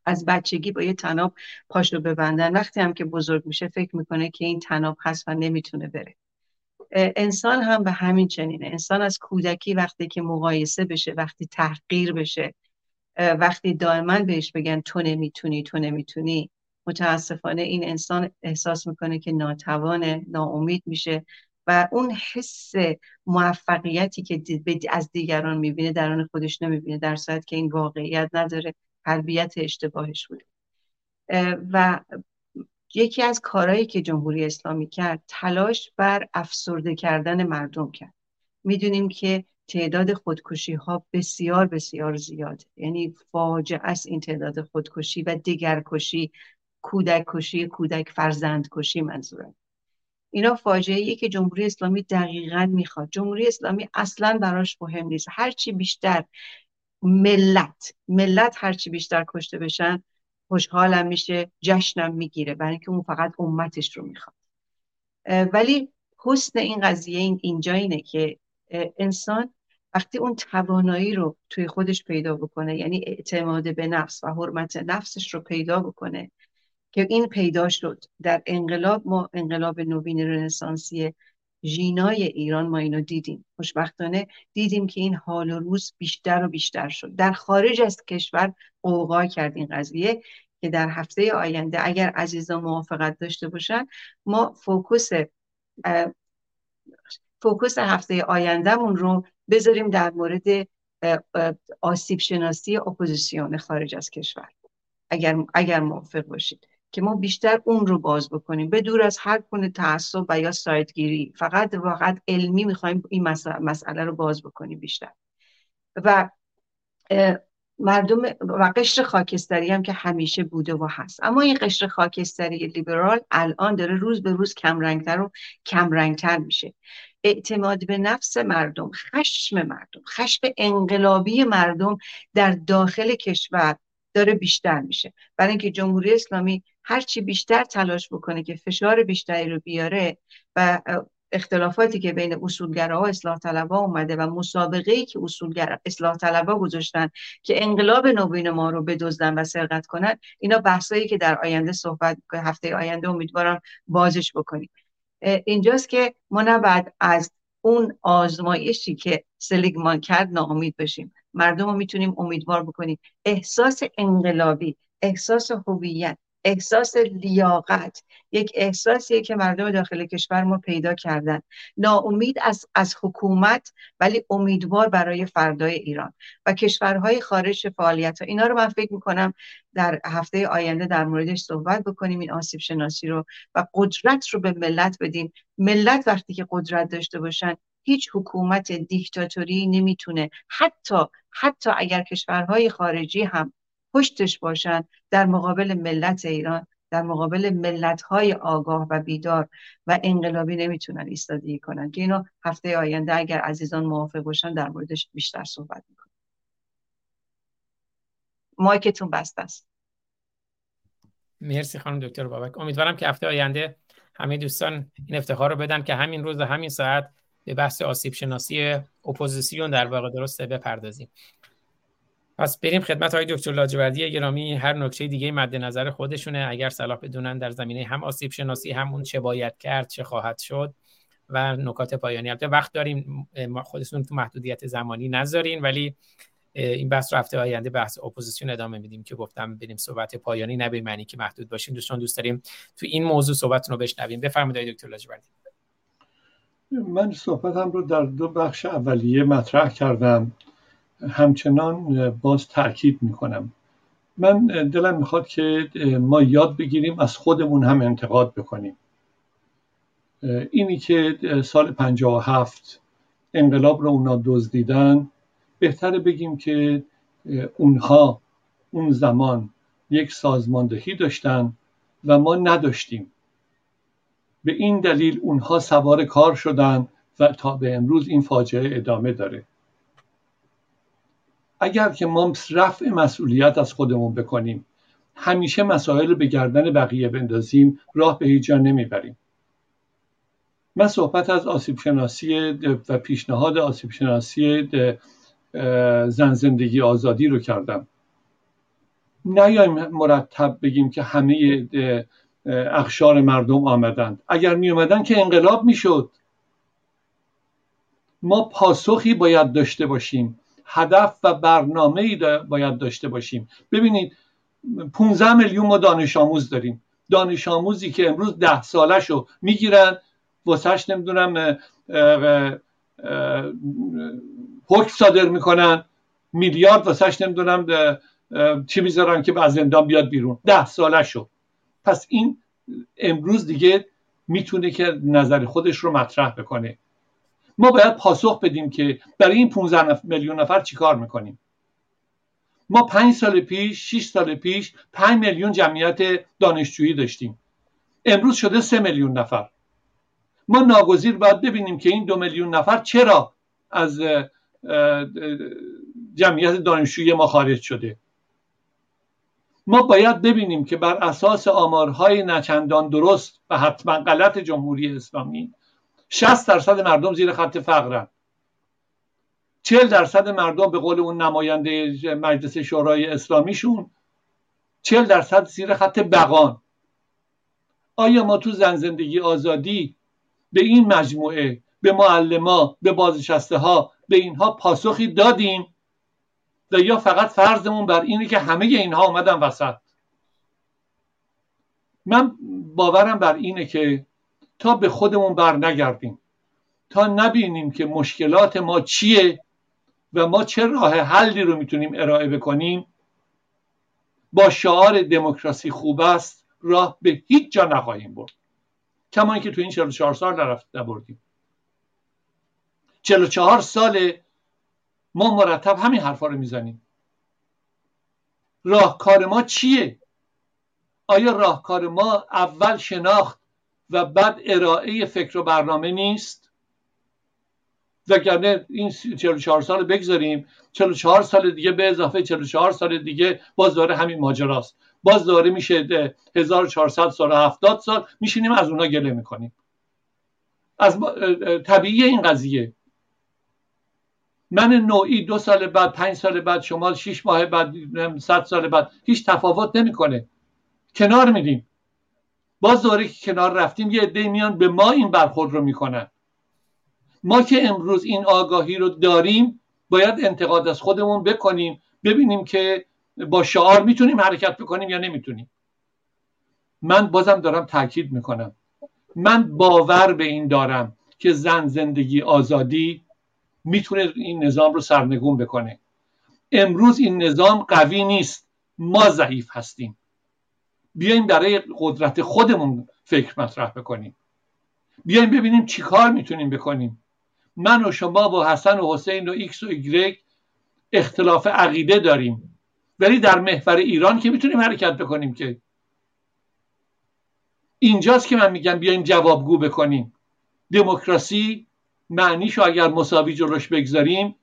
از بچگی با یه تناب پاشو ببندن. وقتی هم که بزرگ میشه فکر می‌کنه که این تناب هست و نمی‌تونه بره. انسان هم به همین چنینه. انسان از کودکی وقتی که مقایسه بشه وقتی تحقیر بشه وقتی دائما بهش بگن تو نمی‌تونی تو نمی‌تونی. متاسفانه این انسان احساس می‌کنه که ناتوانه ناامید میشه. و اون حس موفقیتی که از دیگران می‌بینه درون خودش نمی‌بینه در صورت که این واقعیت نداره تربیت اشتباهش بوده. و یکی از کارهایی که جمهوری اسلامی کرد تلاش بر افسرده کردن مردم کرد. می‌دونیم که تعداد خودکشی ها بسیار بسیار زیاد یعنی فاجعه است این تعداد خودکشی و دیگرکشی کودک کشی کودک فرزند کشی منظورم. اینا فاجعه که جمهوری اسلامی دقیقا می‌خواد. جمهوری اسلامی اصلا براش مهم نیست. هرچی بیشتر ملت ملت هرچی بیشتر کشته بشن خوشحالم میشه جشنم می‌گیره. برای اینکه اون فقط امتش رو می‌خواد. ولی حسن این قضیه این اینجا اینه که انسان وقتی اون توانایی رو توی خودش پیدا بکنه یعنی اعتماد به نفس و حرمت نفسش رو پیدا بکنه که این پیدا شد. در انقلاب ما انقلاب نوین رنسانسی ژینای ایران ما اینو دیدیم. خوشبختانه دیدیم که این حال و روز بیشتر و بیشتر شد. در خارج از کشور غوغا کرد این قضیه که در هفته آینده اگر عزیزان موافقت داشته باشن ما focus focus هفته آیندهمون رو بذاریم در مورد آسیب شناسی اپوزیسیون خارج از کشور. اگر اگر موافق باشید. که ما بیشتر اون رو باز بکنیم. به دور از هر کنه تعصب و یا سایدگیری فقط واقعا علمی می‌خوایم این مسئله رو باز بکنیم بیشتر. و مردم و قشر خاکستری هم که همیشه بوده و هست. اما این قشر خاکستری لیبرال الان داره روز به روز کمرنگتر و کمرنگتر میشه. اعتماد به نفس مردم خشم مردم خشم انقلابی مردم در داخل کشور داره بیشتر میشه. برای اینکه جمهوری اسلامی هرچی بیشتر تلاش بکنه که فشار بیشتری رو بیاره و اختلافاتی که بین اصولگراها و اصلاح طلبها اومده و مسابقه ای که اصولگر اصلاح طلبها گذاشتن که انقلاب نوین ما رو بدزدن و سرقت کنن اینا بحثایی که در آینده صحبت هفته آینده امیدوارم بازش بکنیم. اینجاست که ما نباید از اون آزمایشی که سلیگمان کرد ناامید بشیم. مردم رو می‌تونیم امیدوار بکنیم. احساس انقلابی احساس هویت احساس لیاقت یک احساسیه که مردم داخل کشور ما پیدا کردن. ناامید از, از حکومت ولی امیدوار برای فردای ایران. و کشورهای خارج فعالیت ها. اینا رو من فکر می‌کنم در هفته آینده در موردش صحبت بکنیم. این آسیب شناسی رو و قدرت رو به ملت بدیم. ملت وقتی که قدرت داشته باشن هیچ حکومت دیکتاتوری نمی‌تونه. حتی حتی اگر کشورهای خارجی هم پشتش باشن در مقابل ملت ایران در مقابل ملت های آگاه و بیدار و انقلابی نمی‌تونن ایستادگی کنن. که اینو هفته آینده اگر عزیزان موافق باشن در موردش بیشتر صحبت می‌کنم. mic تون بسته است. مرسی خانم دکتر بابک. امیدوارم که هفته آینده همه دوستان این افتخار رو بدن که همین روز و همین ساعت به بحث آسیب شناسی اپوزیسیون در واقع درسته بپردازیم. پس بریم خدمت آقای دکتر لاجوردی گرامی هر نکته دیگه مد نظر خودشونه. اگر صلاح بدونن در زمینه هم آسیب شناسی همون چه باید کرد چه خواهد شد و نکات پایانی. البته وقت داریم خودتون تو محدودیت زمانی نذارین ولی این بحث رفته آینده بحث اپوزیسیون ادامه میدیم که گفتم بریم صحبت پایانی نه معنی که محدود باشین دوستان دوست داریم تو این موضوع صحبتتون رو بشنویم. بفرمایید دکتر لاجوردی. من صحبتم رو در دو بخش اولیه مطرح کردم. همچنان باز تاکید می‌کنم. من دلم می‌خواد که ما یاد بگیریم از خودمون هم انتقاد بکنیم. اینی که سال 57 انقلاب رو اونا دزدیدن بهتره بگیم که اونها اون زمان یک سازماندهی داشتن و ما نداشتیم. به این دلیل اونها سوار کار شدن و تا به امروز این فاجعه ادامه داره. اگر که ما رفع مسئولیت از خودمون بکنیم همیشه مسائل به گردن بقیه بندازیم راه به هیچ جا نمی‌بریم. من صحبت از آسیب شناسی و پیشنهاد آسیب شناسی زن زندگی آزادی رو کردم. نیایم مرتب بگیم که همه اخشار مردم آمدند. اگر می اومدن که انقلاب می‌شد. ما پاسخی باید داشته باشیم. هدف و برنامه ای باید داشته باشیم. ببینید 15 میلیون ما دانش آموز داریم. دانش آموزی که امروز ده سالش رو می‌گیرن. واسهش نمی‌دونم حکم صادر می‌کنن. میلیارد واسهش نمی‌دونم چی می‌ذارن که از زندان بیاد بیرون. ده سالش رو. پس این امروز دیگه می‌تونه که نظر خودش رو مطرح بکنه. ما باید پاسخ بدیم که برای این 15 میلیون نفر چیکار می‌کنیم؟ ما پنج سال پیش 6 سال پیش 5 میلیون جمعیت دانشجویی داشتیم. امروز شده 3 میلیون نفر. ما ناگزیر باید ببینیم که این دو میلیون نفر چرا از جمعیت دانشجویی ما خارج شده. ما باید ببینیم که بر اساس آمارهای نچندان درست و حتما غلط جمهوری اسلامی 60 درصد مردم زیر خط فقرن. چهل درصد مردم به قول اون نماینده مجلس شورای اسلامیشون چهل درصد زیر خط بقان. آیا ما تو زن زندگی آزادی به این مجموعه به معلما به بازنشسته ها به اینها پاسخی دادیم؟ یا فقط فرضمون بر اینه که همه اینها آمدن وسط؟ من باورم بر اینه که تا به خودمون بر نگردیم تا نبینیم که مشکلات ما چیه و ما چه راه حلی رو می‌تونیم ارائه بکنیم با شعار دموکراسی خوب است راه به هیچ جا نخواهیم برد. کما اینکه تو این 44 سال نرفت نبردیم. 44 سال ما مرتب همین حرفا رو می‌زنیم. راهکار ما چیه؟ آیا راهکار ما اول شناخت و بعد ارائه فکر و برنامه نیست. وگرنه این 44 سال بگذاریم 44 سال دیگه به اضافه 44 سال دیگه باز داره همین ماجراست. باز داره میشه 1400 سال 70 سال میشینیم از اونا گله می‌کنیم. از طبیعی این قضیه. من نوعی دو سال بعد پنج سال بعد شما شیش ماه بعد صد سال بعد هیچ تفاوت نمی‌کنه. کنار میدیم باز دوره که کنار رفتیم یه عده میان به ما این برخورد رو می‌کنن. ما که امروز این آگاهی رو داریم باید انتقاد از خودمون بکنیم ببینیم که با شعار می‌تونیم حرکت بکنیم یا نمی‌تونیم. من بازم دارم تاکید می‌کنم. من باور به این دارم که زن زندگی آزادی می‌تونه این نظام رو سرنگون بکنه. امروز این نظام قوی نیست. ما ضعیف هستیم. بیایم برای قدرت خودمون فکر مطرح بکنیم. بیایم ببینیم چی کار می‌تونیم بکنیم. من و شما با حسن و حسین و ایکس و ایگرگ اختلاف عقیده داریم. ولی در محور ایران که می‌تونیم حرکت بکنیم که؟ اینجاست که من میگم بیایم جوابگو بکنیم. دموکراسی معنیشو اگر مساوی جلوش بگذاریم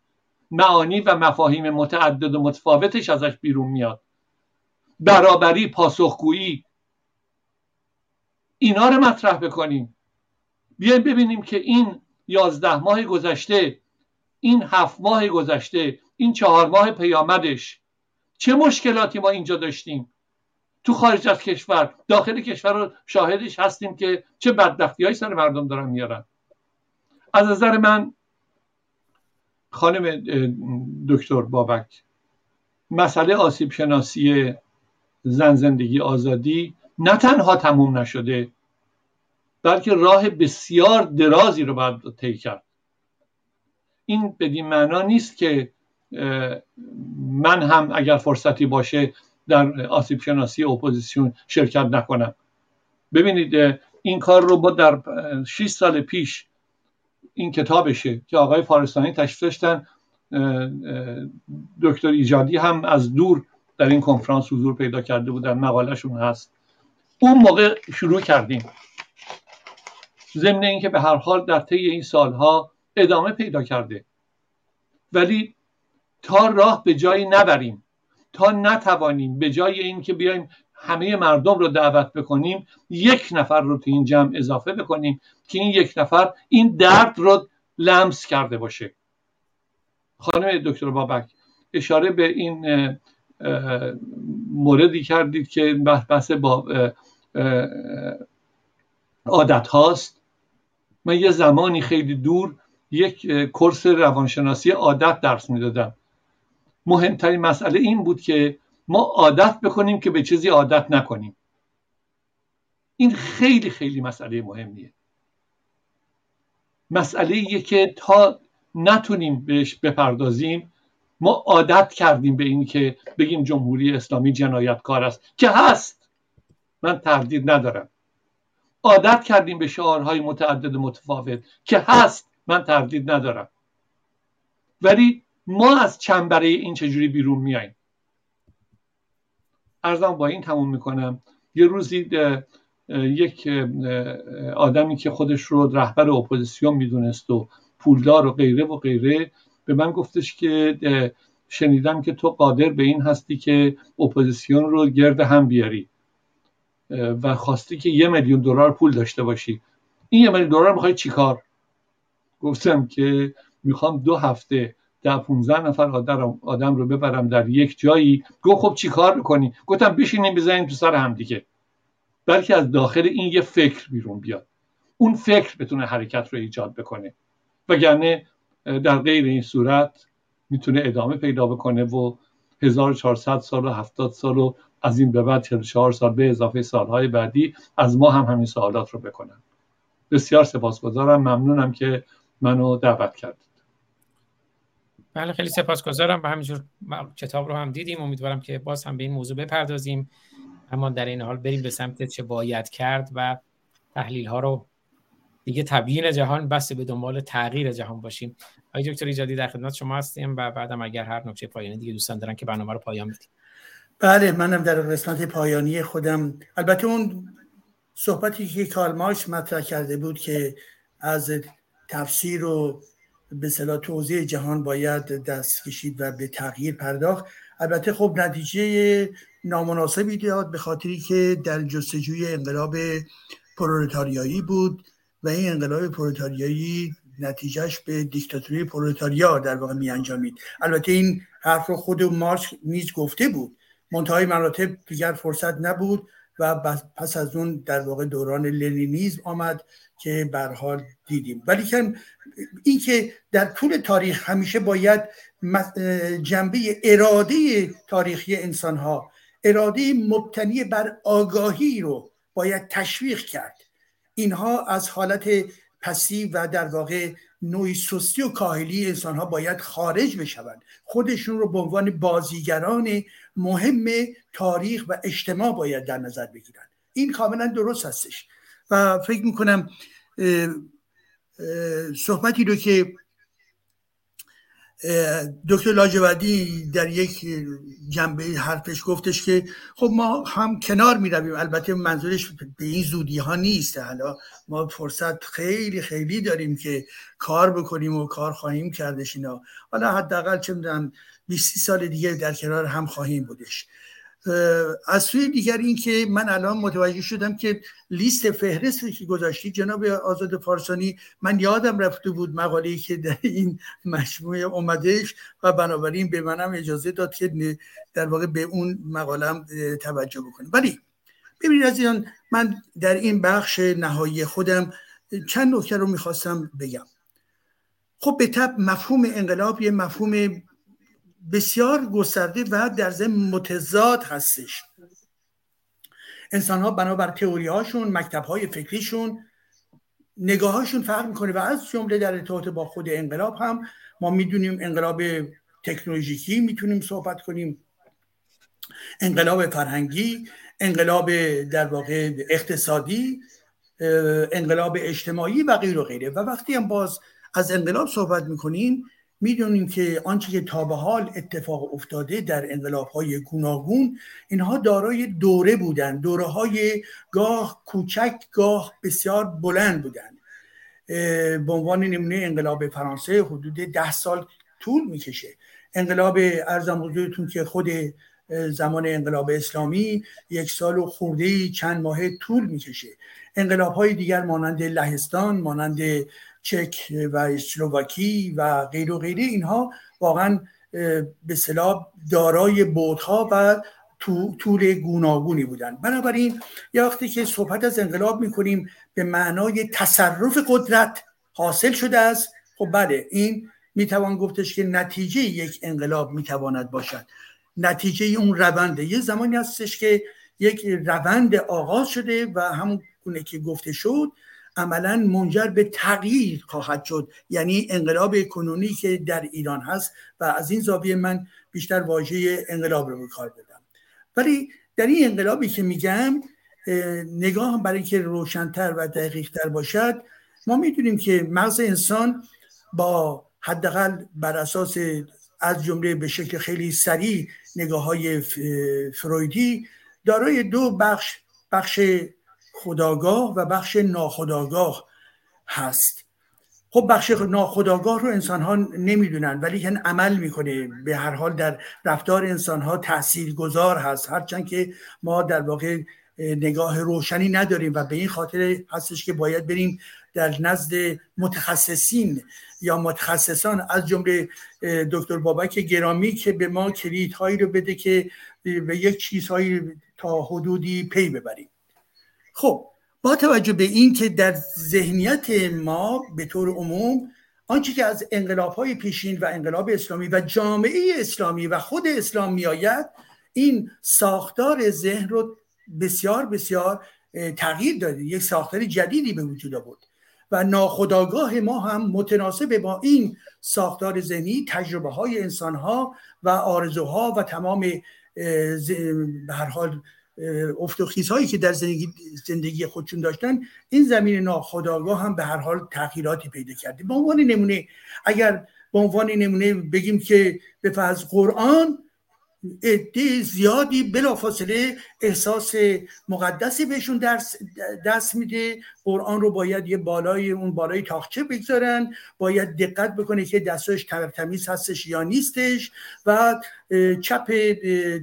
معانی و مفاهیم متعدد و متفاوتش ازش بیرون میاد. برابری پاسخگویی. اینا رو مطرح بکنیم. بیایم ببینیم که این یازده ماه گذشته این هفت ماه گذشته این چهار ماه پیامدش چه مشکلاتی ما اینجا داشتیم؟ تو خارج از کشور داخل کشور رو شاهدش هستیم که چه بدبختی های سر مردم دارن میارن. از نظر من خانم دکتر بابک مسئله آسیب شناسی زن زندگی آزادی نه تنها تموم نشده بلکه راه بسیار درازی رو باید طی کرد. این بدین معنا نیست که من هم اگر فرصتی باشه در آسیب شناسی اپوزیسیون شرکت نکنم. ببینید این کار رو با در 6 سال پیش این کتابشه که آقای فارستانی تشریف داشتن. دکتر ایجادی هم از دور در این کنفرانس حضور پیدا کرده بودن مقالهشون هست. اون موقع شروع کردیم. ضمن اینکه به هر حال در طی این سالها ادامه پیدا کرده. ولی تا راه به جایی نبریم تا نتوانیم به جای اینکه بیایم همه مردم رو دعوت بکنیم یک نفر رو تو این جمع اضافه بکنیم که این یک نفر این درد رو لمس کرده باشه. خانم دکتر بابک اشاره به این موردی کردید که بحث با عادت هاست. من یه زمانی خیلی دور یک کورس روانشناسی عادت درس می‌دادم. مهمترین مسئله این بود که ما عادت بکنیم که به چیزی عادت نکنیم. این خیلی خیلی مسئله مهمیه. مسئله که تا نتونیم بهش بپردازیم ما عادت کردیم به این که بگیم جمهوری اسلامی جنایتکار است که هست. من تردید ندارم. عادت کردیم به شعارهای متعدد متفاوت که هست. من تردید ندارم. ولی ما از چنبره این چجوری بیرون میاییم؟ عرضم با این تموم می‌کنم. یه روزی یک آدمی که خودش رو رهبر اپوزیسیون می‌دونست و پولدار و غیره و غیره به من گفتش که شنیدم که تو قادر به این هستی که اپوزیسیون رو گرد هم بیاری و خواستی که یه میلیون دلار پول داشته باشی. این یه میلیون دلار می‌خوای چیکار گفتم که می‌خوام دو هفته ده 15 نفر آدم رو ببرم در یک جایی. گو خب چی کار می‌کنی؟ گفتم بشینیم بزنیم تو سر همدیگه بلکه از داخل این یه فکر بیرون بیاد. اون فکر بتونه حرکت رو ایجاد بکنه. وگرنه در غیر این صورت می‌تونه ادامه پیدا بکنه و 1400 سال و 70 سال و از این به بعد 44 سال به اضافه سالهای بعدی از ما هم همین سوالات رو بکنن. بسیار سپاسگزارم. ممنونم که منو دعوت کردید. بله خیلی سپاسگزارم. و همینجور کتاب رو هم دیدیم. امیدوارم که باز هم به این موضوع بپردازیم. اما در این حال بریم به سمت چه باید کرد و تحلیل ها رو دیگه تبیین جهان بس به دنبال تغییر جهان باشیم. آقای دکتر ایجادی در خدمت شما هستیم و بعدم اگر هر نکته پایانی دیگه دوستان دارن که برنامه رو پایان بدیم بله منم در قسمت پایانی خودم. البته اون صحبتی که کارماش مطرح کرده بود که از تفسیر و به صلاح توضیح جهان باید دست کشید و به تغییر پرداخت. البته خب نتیجه نامناسبی داد به خاطری که در جستجوی انقلاب پرولتاریایی بود. و این انقلاب پرولتاریایی نتیجهش به دیکتاتوری پرولتاریا در واقع می انجامید البته این حرف رو خود مارکس نیز گفته بود. منتهای مراتب دیگر فرصت نبود و پس از اون در واقع دوران لنینیزم آمد که بر حال دیدیم. ولی که این که در طول تاریخ همیشه باید جنبه اراده تاریخی انسان ها اراده مبتنی بر آگاهی رو باید تشویق کرد. اینها از حالت پسیو و در واقع نوعی سستی و کاهلی انسان ها باید خارج بشوند. خودشون رو به عنوان بازیگران مهم تاریخ و اجتماع باید در نظر بگیرن این کاملا درست هستش. و فکر می‌کنم صحبتی رو که دکتر لاجوردی در یک جنبه حرفش گفتش که خب ما هم کنار می رویم البته منظورش به این زودی ها نیست. حالا ما فرصت خیلی خیلی داریم که کار بکنیم و کار خواهیم کردش اینا. حالا حداقل چه می‌دونم 20 سال دیگه در کنار هم خواهیم بودش. از سوی دیگر این که من الان متوجه شدم که لیست فهرستی که گذاشتی جناب آزاد فارسانی من یادم رفته بود مقاله که در این مجموعه اومدش و بنابراین به منم اجازه داد که در واقع به اون مقالم توجه بکنم. ولی ببینید از این من در این بخش نهایی خودم چند نکته رو می‌خواستم بگم. خب به طب مفهوم انقلاب یه مفهوم بسیار گسترده و در ضمن متضاد هستش. انسان ها بنابر تئوری هاشون مکتب های فکریشون نگاه هاشون فرق می‌کنه و از جمله در ارتباط با خود انقلاب هم ما می‌دونیم انقلاب تکنولوژیکی می‌تونیم صحبت کنیم انقلاب فرهنگی انقلاب در واقع اقتصادی انقلاب اجتماعی و غیر و غیره. و وقتی هم باز از انقلاب صحبت می‌کنیم می‌دونیم که آنچه که تا به حال اتفاق افتاده در انقلاب های گوناگون اینها دارای دوره بودند دوره های گاه کوچک گاه بسیار بلند بودند به عنوان نمونه انقلاب فرانسه حدود ده سال طول می‌کشه. انقلاب ارزم حضورتون که خود زمان انقلاب اسلامی یک سال و خورده چند ماه طول می‌کشه. انقلاب های دیگر مانند لهستان مانند چک و اسلوواکی و غیر و غیره اینها واقعا به صلاح دارای بودها و طول گوناگونی بودن. بنابراین یه وقتی که صحبت از انقلاب می‌کنیم به معنای تصرف قدرت حاصل شده است. خب بله این می‌توان گفتش که نتیجه یک انقلاب می‌تواند باشد. نتیجه اون رونده. یه زمانی هستش که یک روند آغاز شده و همون گونه که گفته شد عملا منجر به تغییر خواهد شد. یعنی انقلاب کنونی که در ایران هست و از این زاویه من بیشتر واژه انقلاب رو به کار بدم ولی در این انقلابی که میگم نگاه برای که روشنتر و دقیقتر باشد ما می‌دونیم که مغز انسان با حداقل بر اساس از جمله به شکل خیلی سریع نگاه های فرویدی دارای دو بخش بخش خداگاه و بخش ناخداگاه هست. خب بخش ناخداگاه رو انسان ها نمی‌دونن ولی که عمل می‌کنه. به هر حال در رفتار انسان ها تأثیر گذار هست. هرچند که ما در واقع نگاه روشنی نداریم و به این خاطر هستش که باید بریم در نزد متخصصین یا متخصصان. از جمله دکتر بابک گرامی که به ما کلیدهایی رو بده که به یک چیزهایی تا حدودی پی ببریم. خب با توجه به این که در ذهنیت ما به طور عموم آنچه که از انقلاب های پیشین و انقلاب اسلامی و جامعه اسلامی و خود اسلام میآید این ساختار ذهن رو بسیار بسیار تغییر داده یک ساختار جدیدی به وجود آورد و ناخداگاه ما هم متناسب با این ساختار ذهنی تجربه های انسان ها و آرزوها و تمام به هر حال افت و هایی که در زندگی, زندگی خودشون داشتن این زمین ناخداگاه هم به هر حال تغییراتی پیدا کرده. به عنوان نمونه اگر به عنوان نمونه بگیم که به فرض قرآن عده زیادی بلافاصله احساس مقدسی بهشون دست میده. قرآن رو باید یه بالای اون بالای تاخچه بگذارن. باید دقت بکنه که دستش تمیز هستش یا نیستش و چپ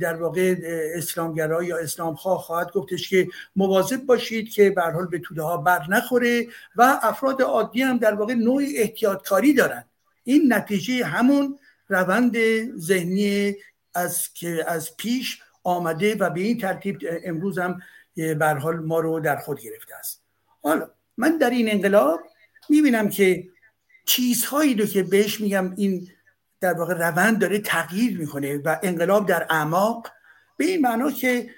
در واقع اسلامگرا یا اسلام خواه خواهد گفتش که مواظب باشید که به حال به توده ها بر نخوره و افراد عادی هم در واقع نوع احتیاطکاری دارن. این نتیجه همون روند ذهنی از که از پیش آمده و به این ترتیب امروز هم به حال ما رو در خود گرفته است. حالا من در این انقلاب می‌بینم که چیزهایی رو که بهش میگم این در واقع روند داره تغییر می‌کنه و انقلاب در اعماق به این معنا که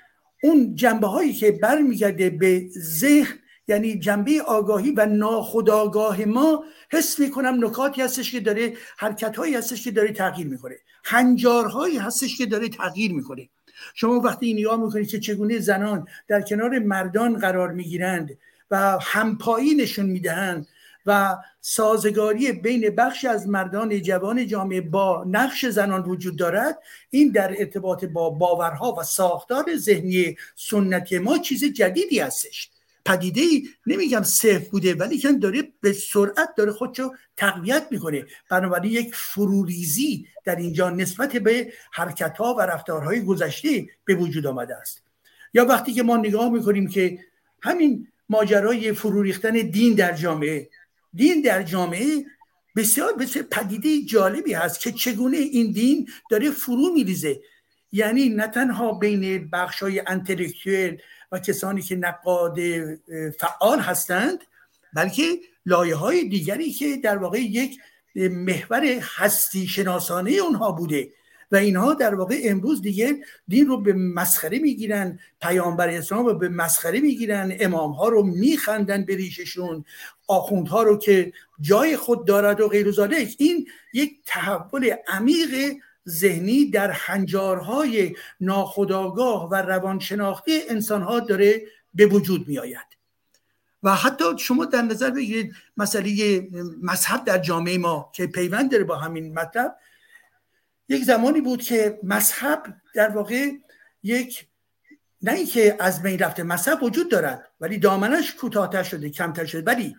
اون جنبه هایی که برمیگرده به ذهن یعنی جنبه آگاهی و ناخودآگاه ما حس می‌کنم نکاتی هستش که داره حرکت هایی هستش که داره تغییر می‌کنه هنجارهایی هستش که داره تغییر می‌کنه شما وقتی نگاه می‌کنید که چگونه زنان در کنار مردان قرار می‌گیرند و همپایی نشون می‌دهند و سازگاری بین بخش از مردان جوان جامعه با نقش زنان وجود دارد این در ارتباط با باورها و ساختار ذهنی سنتی ما چیز جدیدی هستش. پدیده ای نمیگم صفر بوده ولی که داره به سرعت داره خودشو تقویت می‌کنه. بنابراین یک فروریزی در اینجا نسبت به حرکت ها و رفتارهای گذشته به وجود آمده است. یا وقتی که ما نگاه می‌کنیم که همین ماجرای فرو ریختن دین در جامعه دین در جامعه بسیار بسیار پدیده جالبی هست که چگونه این دین داره فرو میریزه. یعنی نه تنها بین بخش های انتلکتویل و کسانی که نقاد فعال هستند بلکه لایه های دیگری که در واقع یک محور هستی شناسانه اونها بوده. و اینها در واقع امروز دیگه دین رو به مسخره می‌گیرن پیامبر اسلام رو به مسخره می‌گیرن امام ها رو میخندن به ریششون آخوندها رو که جای خود دارد و غیر این یک تحول عمیق ذهنی در هنجارهای ناخداگاه و روانشناختی انسانها داره به وجود می آید و حتی شما در نظر بگیرید مسئله مذهب در جامعه ما که پیوند داره با همین مطلب یک زمانی بود که مذهب در واقع یک نه اینکه از بین رفته مذهب وجود دارد ولی دامنش کوتاهتر شده کمتر شده ولی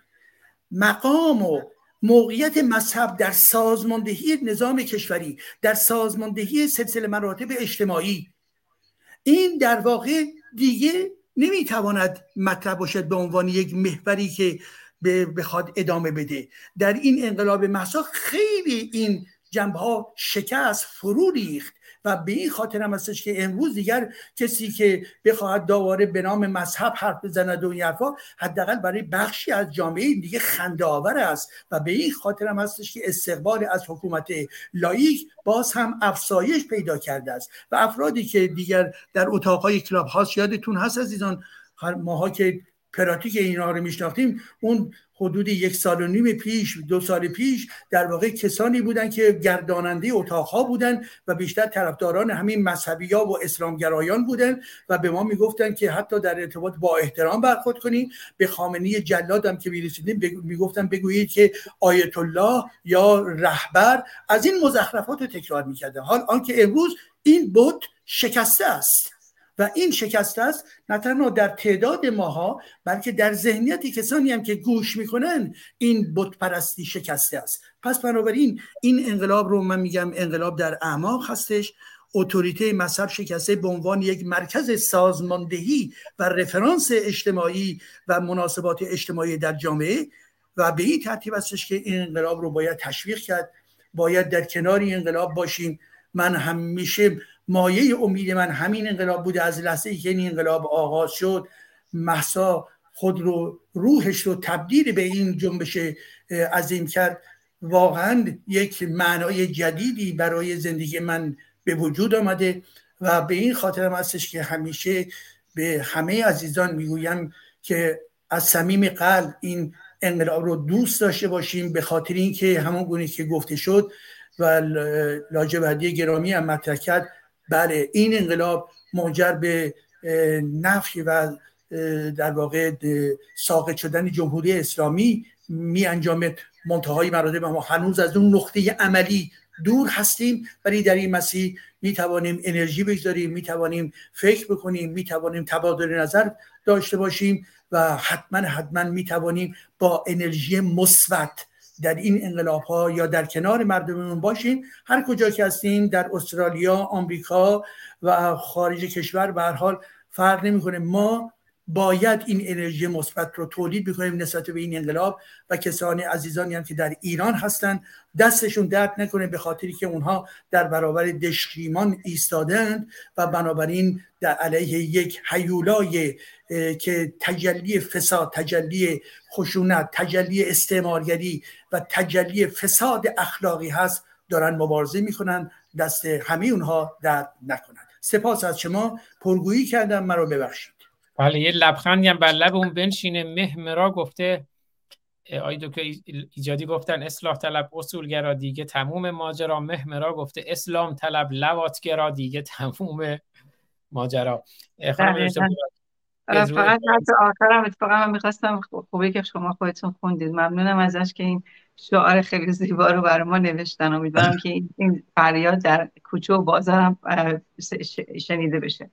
مقام و موقعیت مذهب در سازماندهی نظام کشوری در سازماندهی سلسله مراتب اجتماعی. این در واقع دیگه نمی‌تواند مطرح باشد به عنوان یک محوری که بخواد ادامه بده. در این انقلاب محسا خیلی این جنبه ها شکست فرو ریخت. و به این خاطر هم هستش که امروز دیگر کسی که بخواهد داواره به نام مذهب حرف بزند و این حرفا حداقل برای بخشی از جامعه دیگه خنده آور است و به این خاطر هم هستش که استقبال از حکومت لایک باز هم افسایش پیدا کرده است. و افرادی که دیگر در اتاقهای کلاب هاست یادتون هست عزیزان ماها که پراتیک اینا رو میشناختیم اون حدود یک سال و نیم پیش دو سال پیش در واقع کسانی بودند که گرداننده اتاقها بودند و بیشتر طرفداران همین مذهبی ها و اسلامگرایان بودند و به ما می‌گفتند که حتی در ارتباط با احترام برخورد کنیم به خامنی جلادم که می‌رسیدیم می‌گفتن بگویید که آیت الله یا رهبر از این مزخرفات رو تکرار می‌کردن. حال آنکه امروز این بود شکسته است. و این شکسته است نه تنها در تعداد ماها بلکه در ذهنیت کسانی هم که گوش می‌کنن این بت پرستی شکسته است. پس بنابراین این انقلاب رو من میگم انقلاب در اعماق هستش. اتوریته مذهب شکسته به عنوان یک مرکز سازماندهی و رفرانس اجتماعی و مناسبات اجتماعی در جامعه و به این ترتیب هستش که این انقلاب رو باید تشویق کرد. باید در کنار این انقلاب باشیم. من همیشه مایه امید من همین انقلاب بوده از لحظه که این انقلاب آغاز شد محسا خود رو روحش رو تبدیل به این جنبش عظیم کرد. واقعا یک معنای جدیدی برای زندگی من به وجود آمده و به این خاطرم هستش که همیشه به همه عزیزان می‌گویم که از صمیم قلب این انقلاب رو دوست داشته باشیم به خاطر اینکه همون گونه که گفته شد و لاجوردی گرامی هم مطرح بله این انقلاب منجر به نفی و در واقع ساقط شدن جمهوری اسلامی می انجامه. منتهای مراتب ما هنوز از اون نقطه عملی دور هستیم ولی در این مسیح می توانیم انرژی بگذاریم می توانیم فکر بکنیم می توانیم تبادل نظر داشته باشیم و حتما حتما می توانیم با انرژی مثبت در این انقلاب ها یا در کنار مردممون باشیم. هر کجا که هستیم در استرالیا آمریکا و خارج کشور به هر حال فرق نمی‌کنه. ما باید این انرژی مثبت رو تولید بکنیم نسبت به این انقلاب و کسانی عزیزانی هم که در ایران هستن دستشون درد نکنه به خاطری که اونها در برابر دشخیمان ایستادند و بنابراین در علیه یک حیولای که تجلی فساد تجلی خشونت تجلی استعمارگری و تجلی فساد اخلاقی هست دارن مبارزه می‌کنن. دست همه اونها درد نکنند سپاس از شما. پرگویی کردم مرا ببخشید. بله یه لبخندی هم بر لب اون بنشینه. مهمرا گفته آی دکتر ایجادی گفتن اصلاح طلب اصولگرا دیگه تموم ماجرا. مهمرا گفته اسلام طلب لواتگرا دیگه تموم ماجرا. بله، بله. فقط حتی آخرم اتفاقا من می‌خواستم خوبه که شما خودتون خوندید. ممنونم ازش که این شعار خیلی زیبا رو برای ما نوشتن. امیدوارم که این فریاد در کوچه و بازارم شنیده بشه.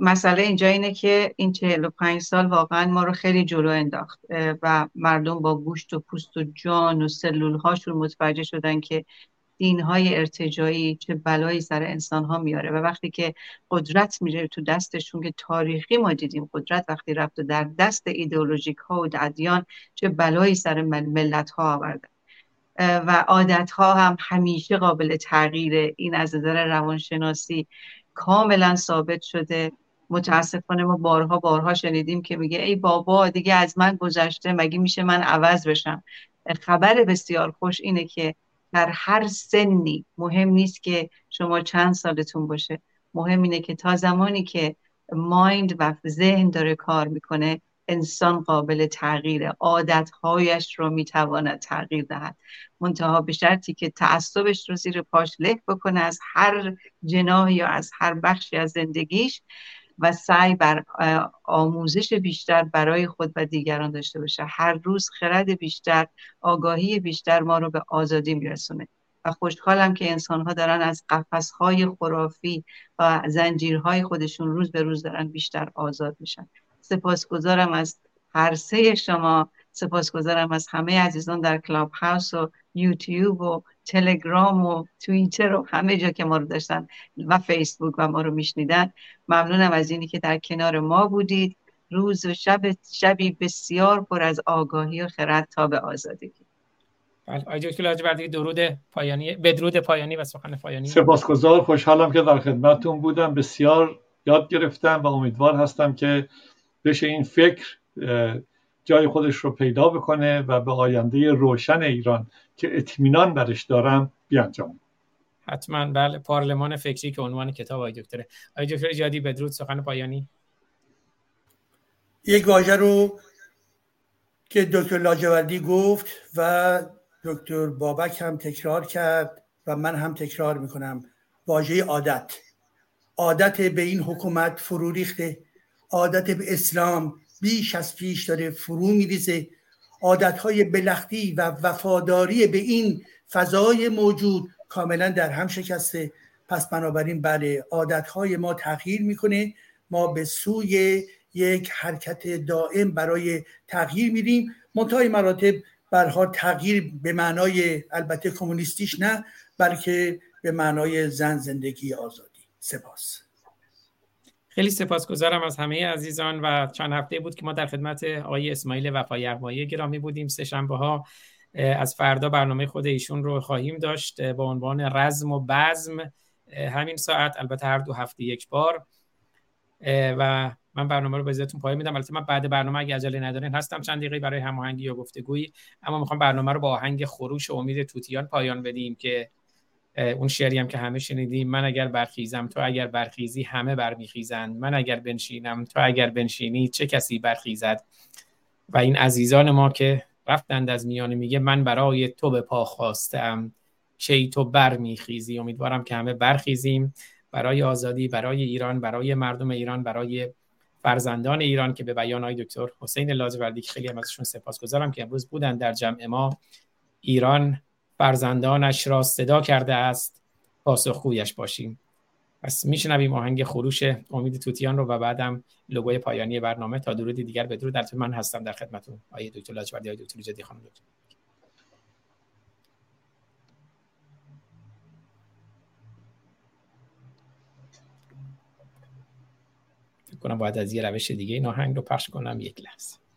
مسئله اینجا اینه که این 45 سال واقعا ما رو خیلی جلو انداخت و مردم با گوشت و پوست و جان و سلول هاشون متوجه شدن که دین های ارتجایی چه بلایی سر انسان ها میاره. و وقتی که قدرت میره تو دستشون که تاریخی ما دیدیم قدرت وقتی رفت و در دست ایدئولوژیک ها و ادیان چه بلایی سر ملت ها آوردن و عادت ها هم همیشه قابل تغییره. این از نظر روانشناسی کاملا ثابت شده. متاسفانه ما بارها بارها شنیدیم که میگه ای بابا دیگه از من گذشته مگه میشه من عوض بشم؟ خبر بسیار خوش اینه که در هر سنی مهم نیست که شما چند سالتون باشه. مهم اینه که تا زمانی که مایند و ذهن داره کار می‌کنه انسان قابل تغییر عادتهایش رو می‌تواند تغییر دهد. منتها به شرطی که تعصبش رو زیر پاش له بکنه از هر جناح یا از هر بخشی از زندگیش و سعی بر آموزش بیشتر برای خود و دیگران داشته باشه. هر روز خرد بیشتر آگاهی بیشتر ما رو به آزادی میرسونه. و خوشحالم که انسان ها دارن از قفسهای خرافی و زنجیرهای خودشون روز به روز دارن بیشتر آزاد میشن. سپاسگزارم از هر سه شما سپاسگزارم از همه عزیزان در کلاب هاوس و یوتیوب و تلگرام و توییتر و همه جا که ما رو داشتن و فیسبوک و ما رو میشنیدن. ممنونم از اینی که در کنار ما بودید. روز و شب شبی بسیار پر از آگاهی و خرد تا به آزادی بله آقای درود پایانی بدرود پایانی و سخن پایانی. سپاسگزار خوشحالم که در خدمتتون بودم. بسیار یاد گرفتم و امیدوار هستم که بشه این فکر جای خودش رو پیدا بکنه و به آینده روشن ایران که اطمینان برش دارم بیانجام. حتما. بله پارلمان فکری که عنوان کتاب آقای دکتره. آقای دکتر جادی بدرود. سخن پایانی. یک واژه رو که دکتر لاجوردی گفت و دکتر بابک هم تکرار کرد و من هم تکرار می‌کنم. واژه عادت. عادت به این حکومت فرو ریخته. عادت به اسلام بیش از پیش داره فرو میریزه. عادتهای بلختی و وفاداری به این فضای موجود کاملا در هم شکسته. پس بنابراین بله عادتهای ما تغییر می‌کنه. ما به سوی یک حرکت دائم برای تغییر میریم. منتهای مراتب برها تغییر به معنای البته کمونیستیش نه بلکه به معنای زن زندگی آزادی. سپاس. خیلی سپاسگزارم از همه عزیزان و چند هفته بود که ما در خدمت آقای اسماعیل وفای یغمایی گرامی بودیم. سه شنبه ها از فردا برنامه خود ایشون رو خواهیم داشت با عنوان رزم و بزم همین ساعت البته هر دو هفته یک بار. و من برنامه رو به ازتون پایان میدم. البته من بعد برنامه اگه عجله ندارین هستم چند دقیقه برای هماهنگی یا گفتگویی اما می‌خوام برنامه رو با آهنگ خروش و امید توتیان پایان بدیم که اون شعری هم که همه شنیدیم من اگر برخیزم تو اگر برخیزی همه برمیخیزند من اگر بنشینم تو اگر بنشینی چه کسی برخیزد؟ و این عزیزان ما که رفتند از میانه میگه من برای تو به پا خواستم. کی تو برمیخیزی؟ امیدوارم که همه برخیزیم. برای آزادی برای ایران برای مردم ایران برای فرزندان ایران که به بیان های دکتر حسین لاجوردی خیلی هم ازشون سپاسگزارم که امروز بودن در جمع ما. ایران فرزندانش را صدا کرده است. پاسخگویش باشیم. پس میشنویم آهنگ خروش امید توتیان رو و بعدم لوگوی پایانی برنامه. تا درودی دیگر بدرود در من هستم در خدمتتون. آیه دکتر لاجوردی آیه دکتر جدی خانم دکتر. کنم باید از یه روش دیگه این آهنگ رو پخش کنم. یک لحظه.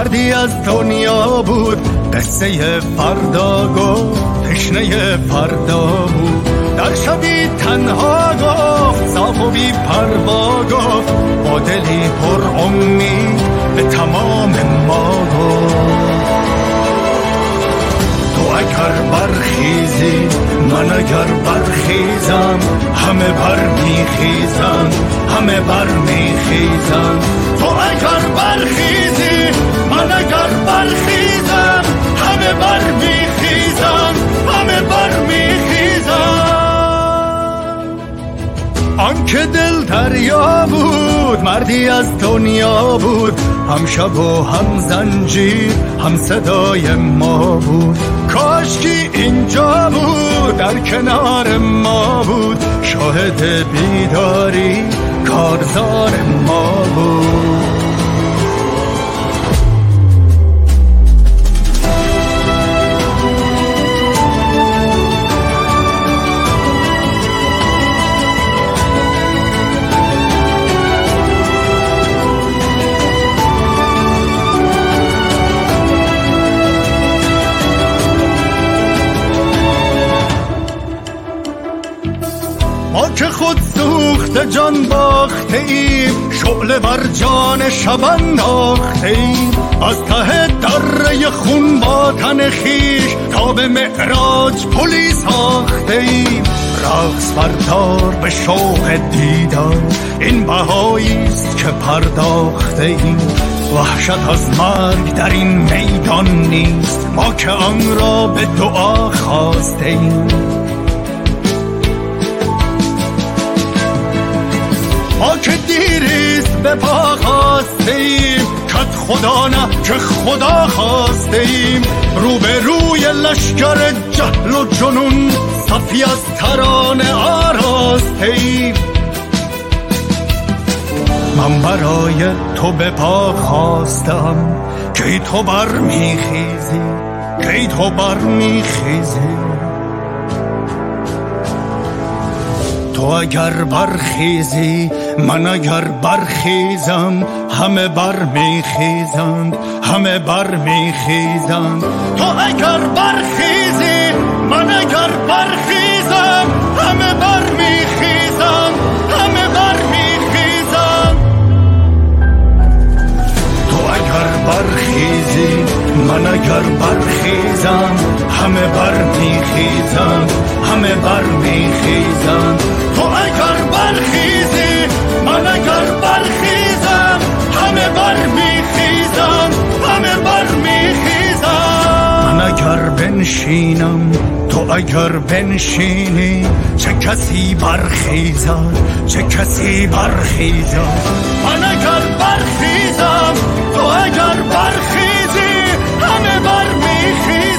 مردی از دنیا بود قصه فردا گفت تشنه فردا بود. در شبی تنها گفت صاف و بی پروا گفت با دلی پر امید به تمام ما گفت. تو اگر برخیزی من اگر برخیزم همه بر میخیزم. همه بر میخیزم تو اگر برخیزی من اگر برخیزم همه بر میخیزم همه بر میخیزم آنکه دل دریا بود مردی از دنیا بود هم شب و هم زنجیر هم صدای ما بود. کاشکی اینجا بود در کنار ما بود. شاهد بیداری کارزار ما بود. سوخت جان باخته ایم شعله بر جان شب انداخته ایم. از ته دره خون با تن خویش تا به معراج پلی ساخته ایم. رقص بردار به شوق دیدار این بهایی است که پرداخته ایم. وحشت از مرگ در این میدان نیست ما که آن را به دعا خواسته ایم. ما که دیریست به پا خواسته ایم کت خدا نه که خدا خواسته ایم رو به روی لشکر جهل و جنون صفی از ترانه آراسته ایم من برای تو به پا خواستم. که تو بر میخیزی که تو بر میخیزی تو اگر برخیزی من اگر برخیزم همه بر میخیزند همه بر میخیزند تو اگر برخیزی من اگر برخیزم همه بر میخیزند همه بر میخیزند تو اگر برخیزی من اگر برخیزم همه بر میخیزند همه بر میخیزند تو اگر برخیزی اگر بنشینم تو اگر بنشینی چه کسی برخیزد چه کسی برخیزد من اگر برخیزم تو اگر برخیزی همه برمیخیزم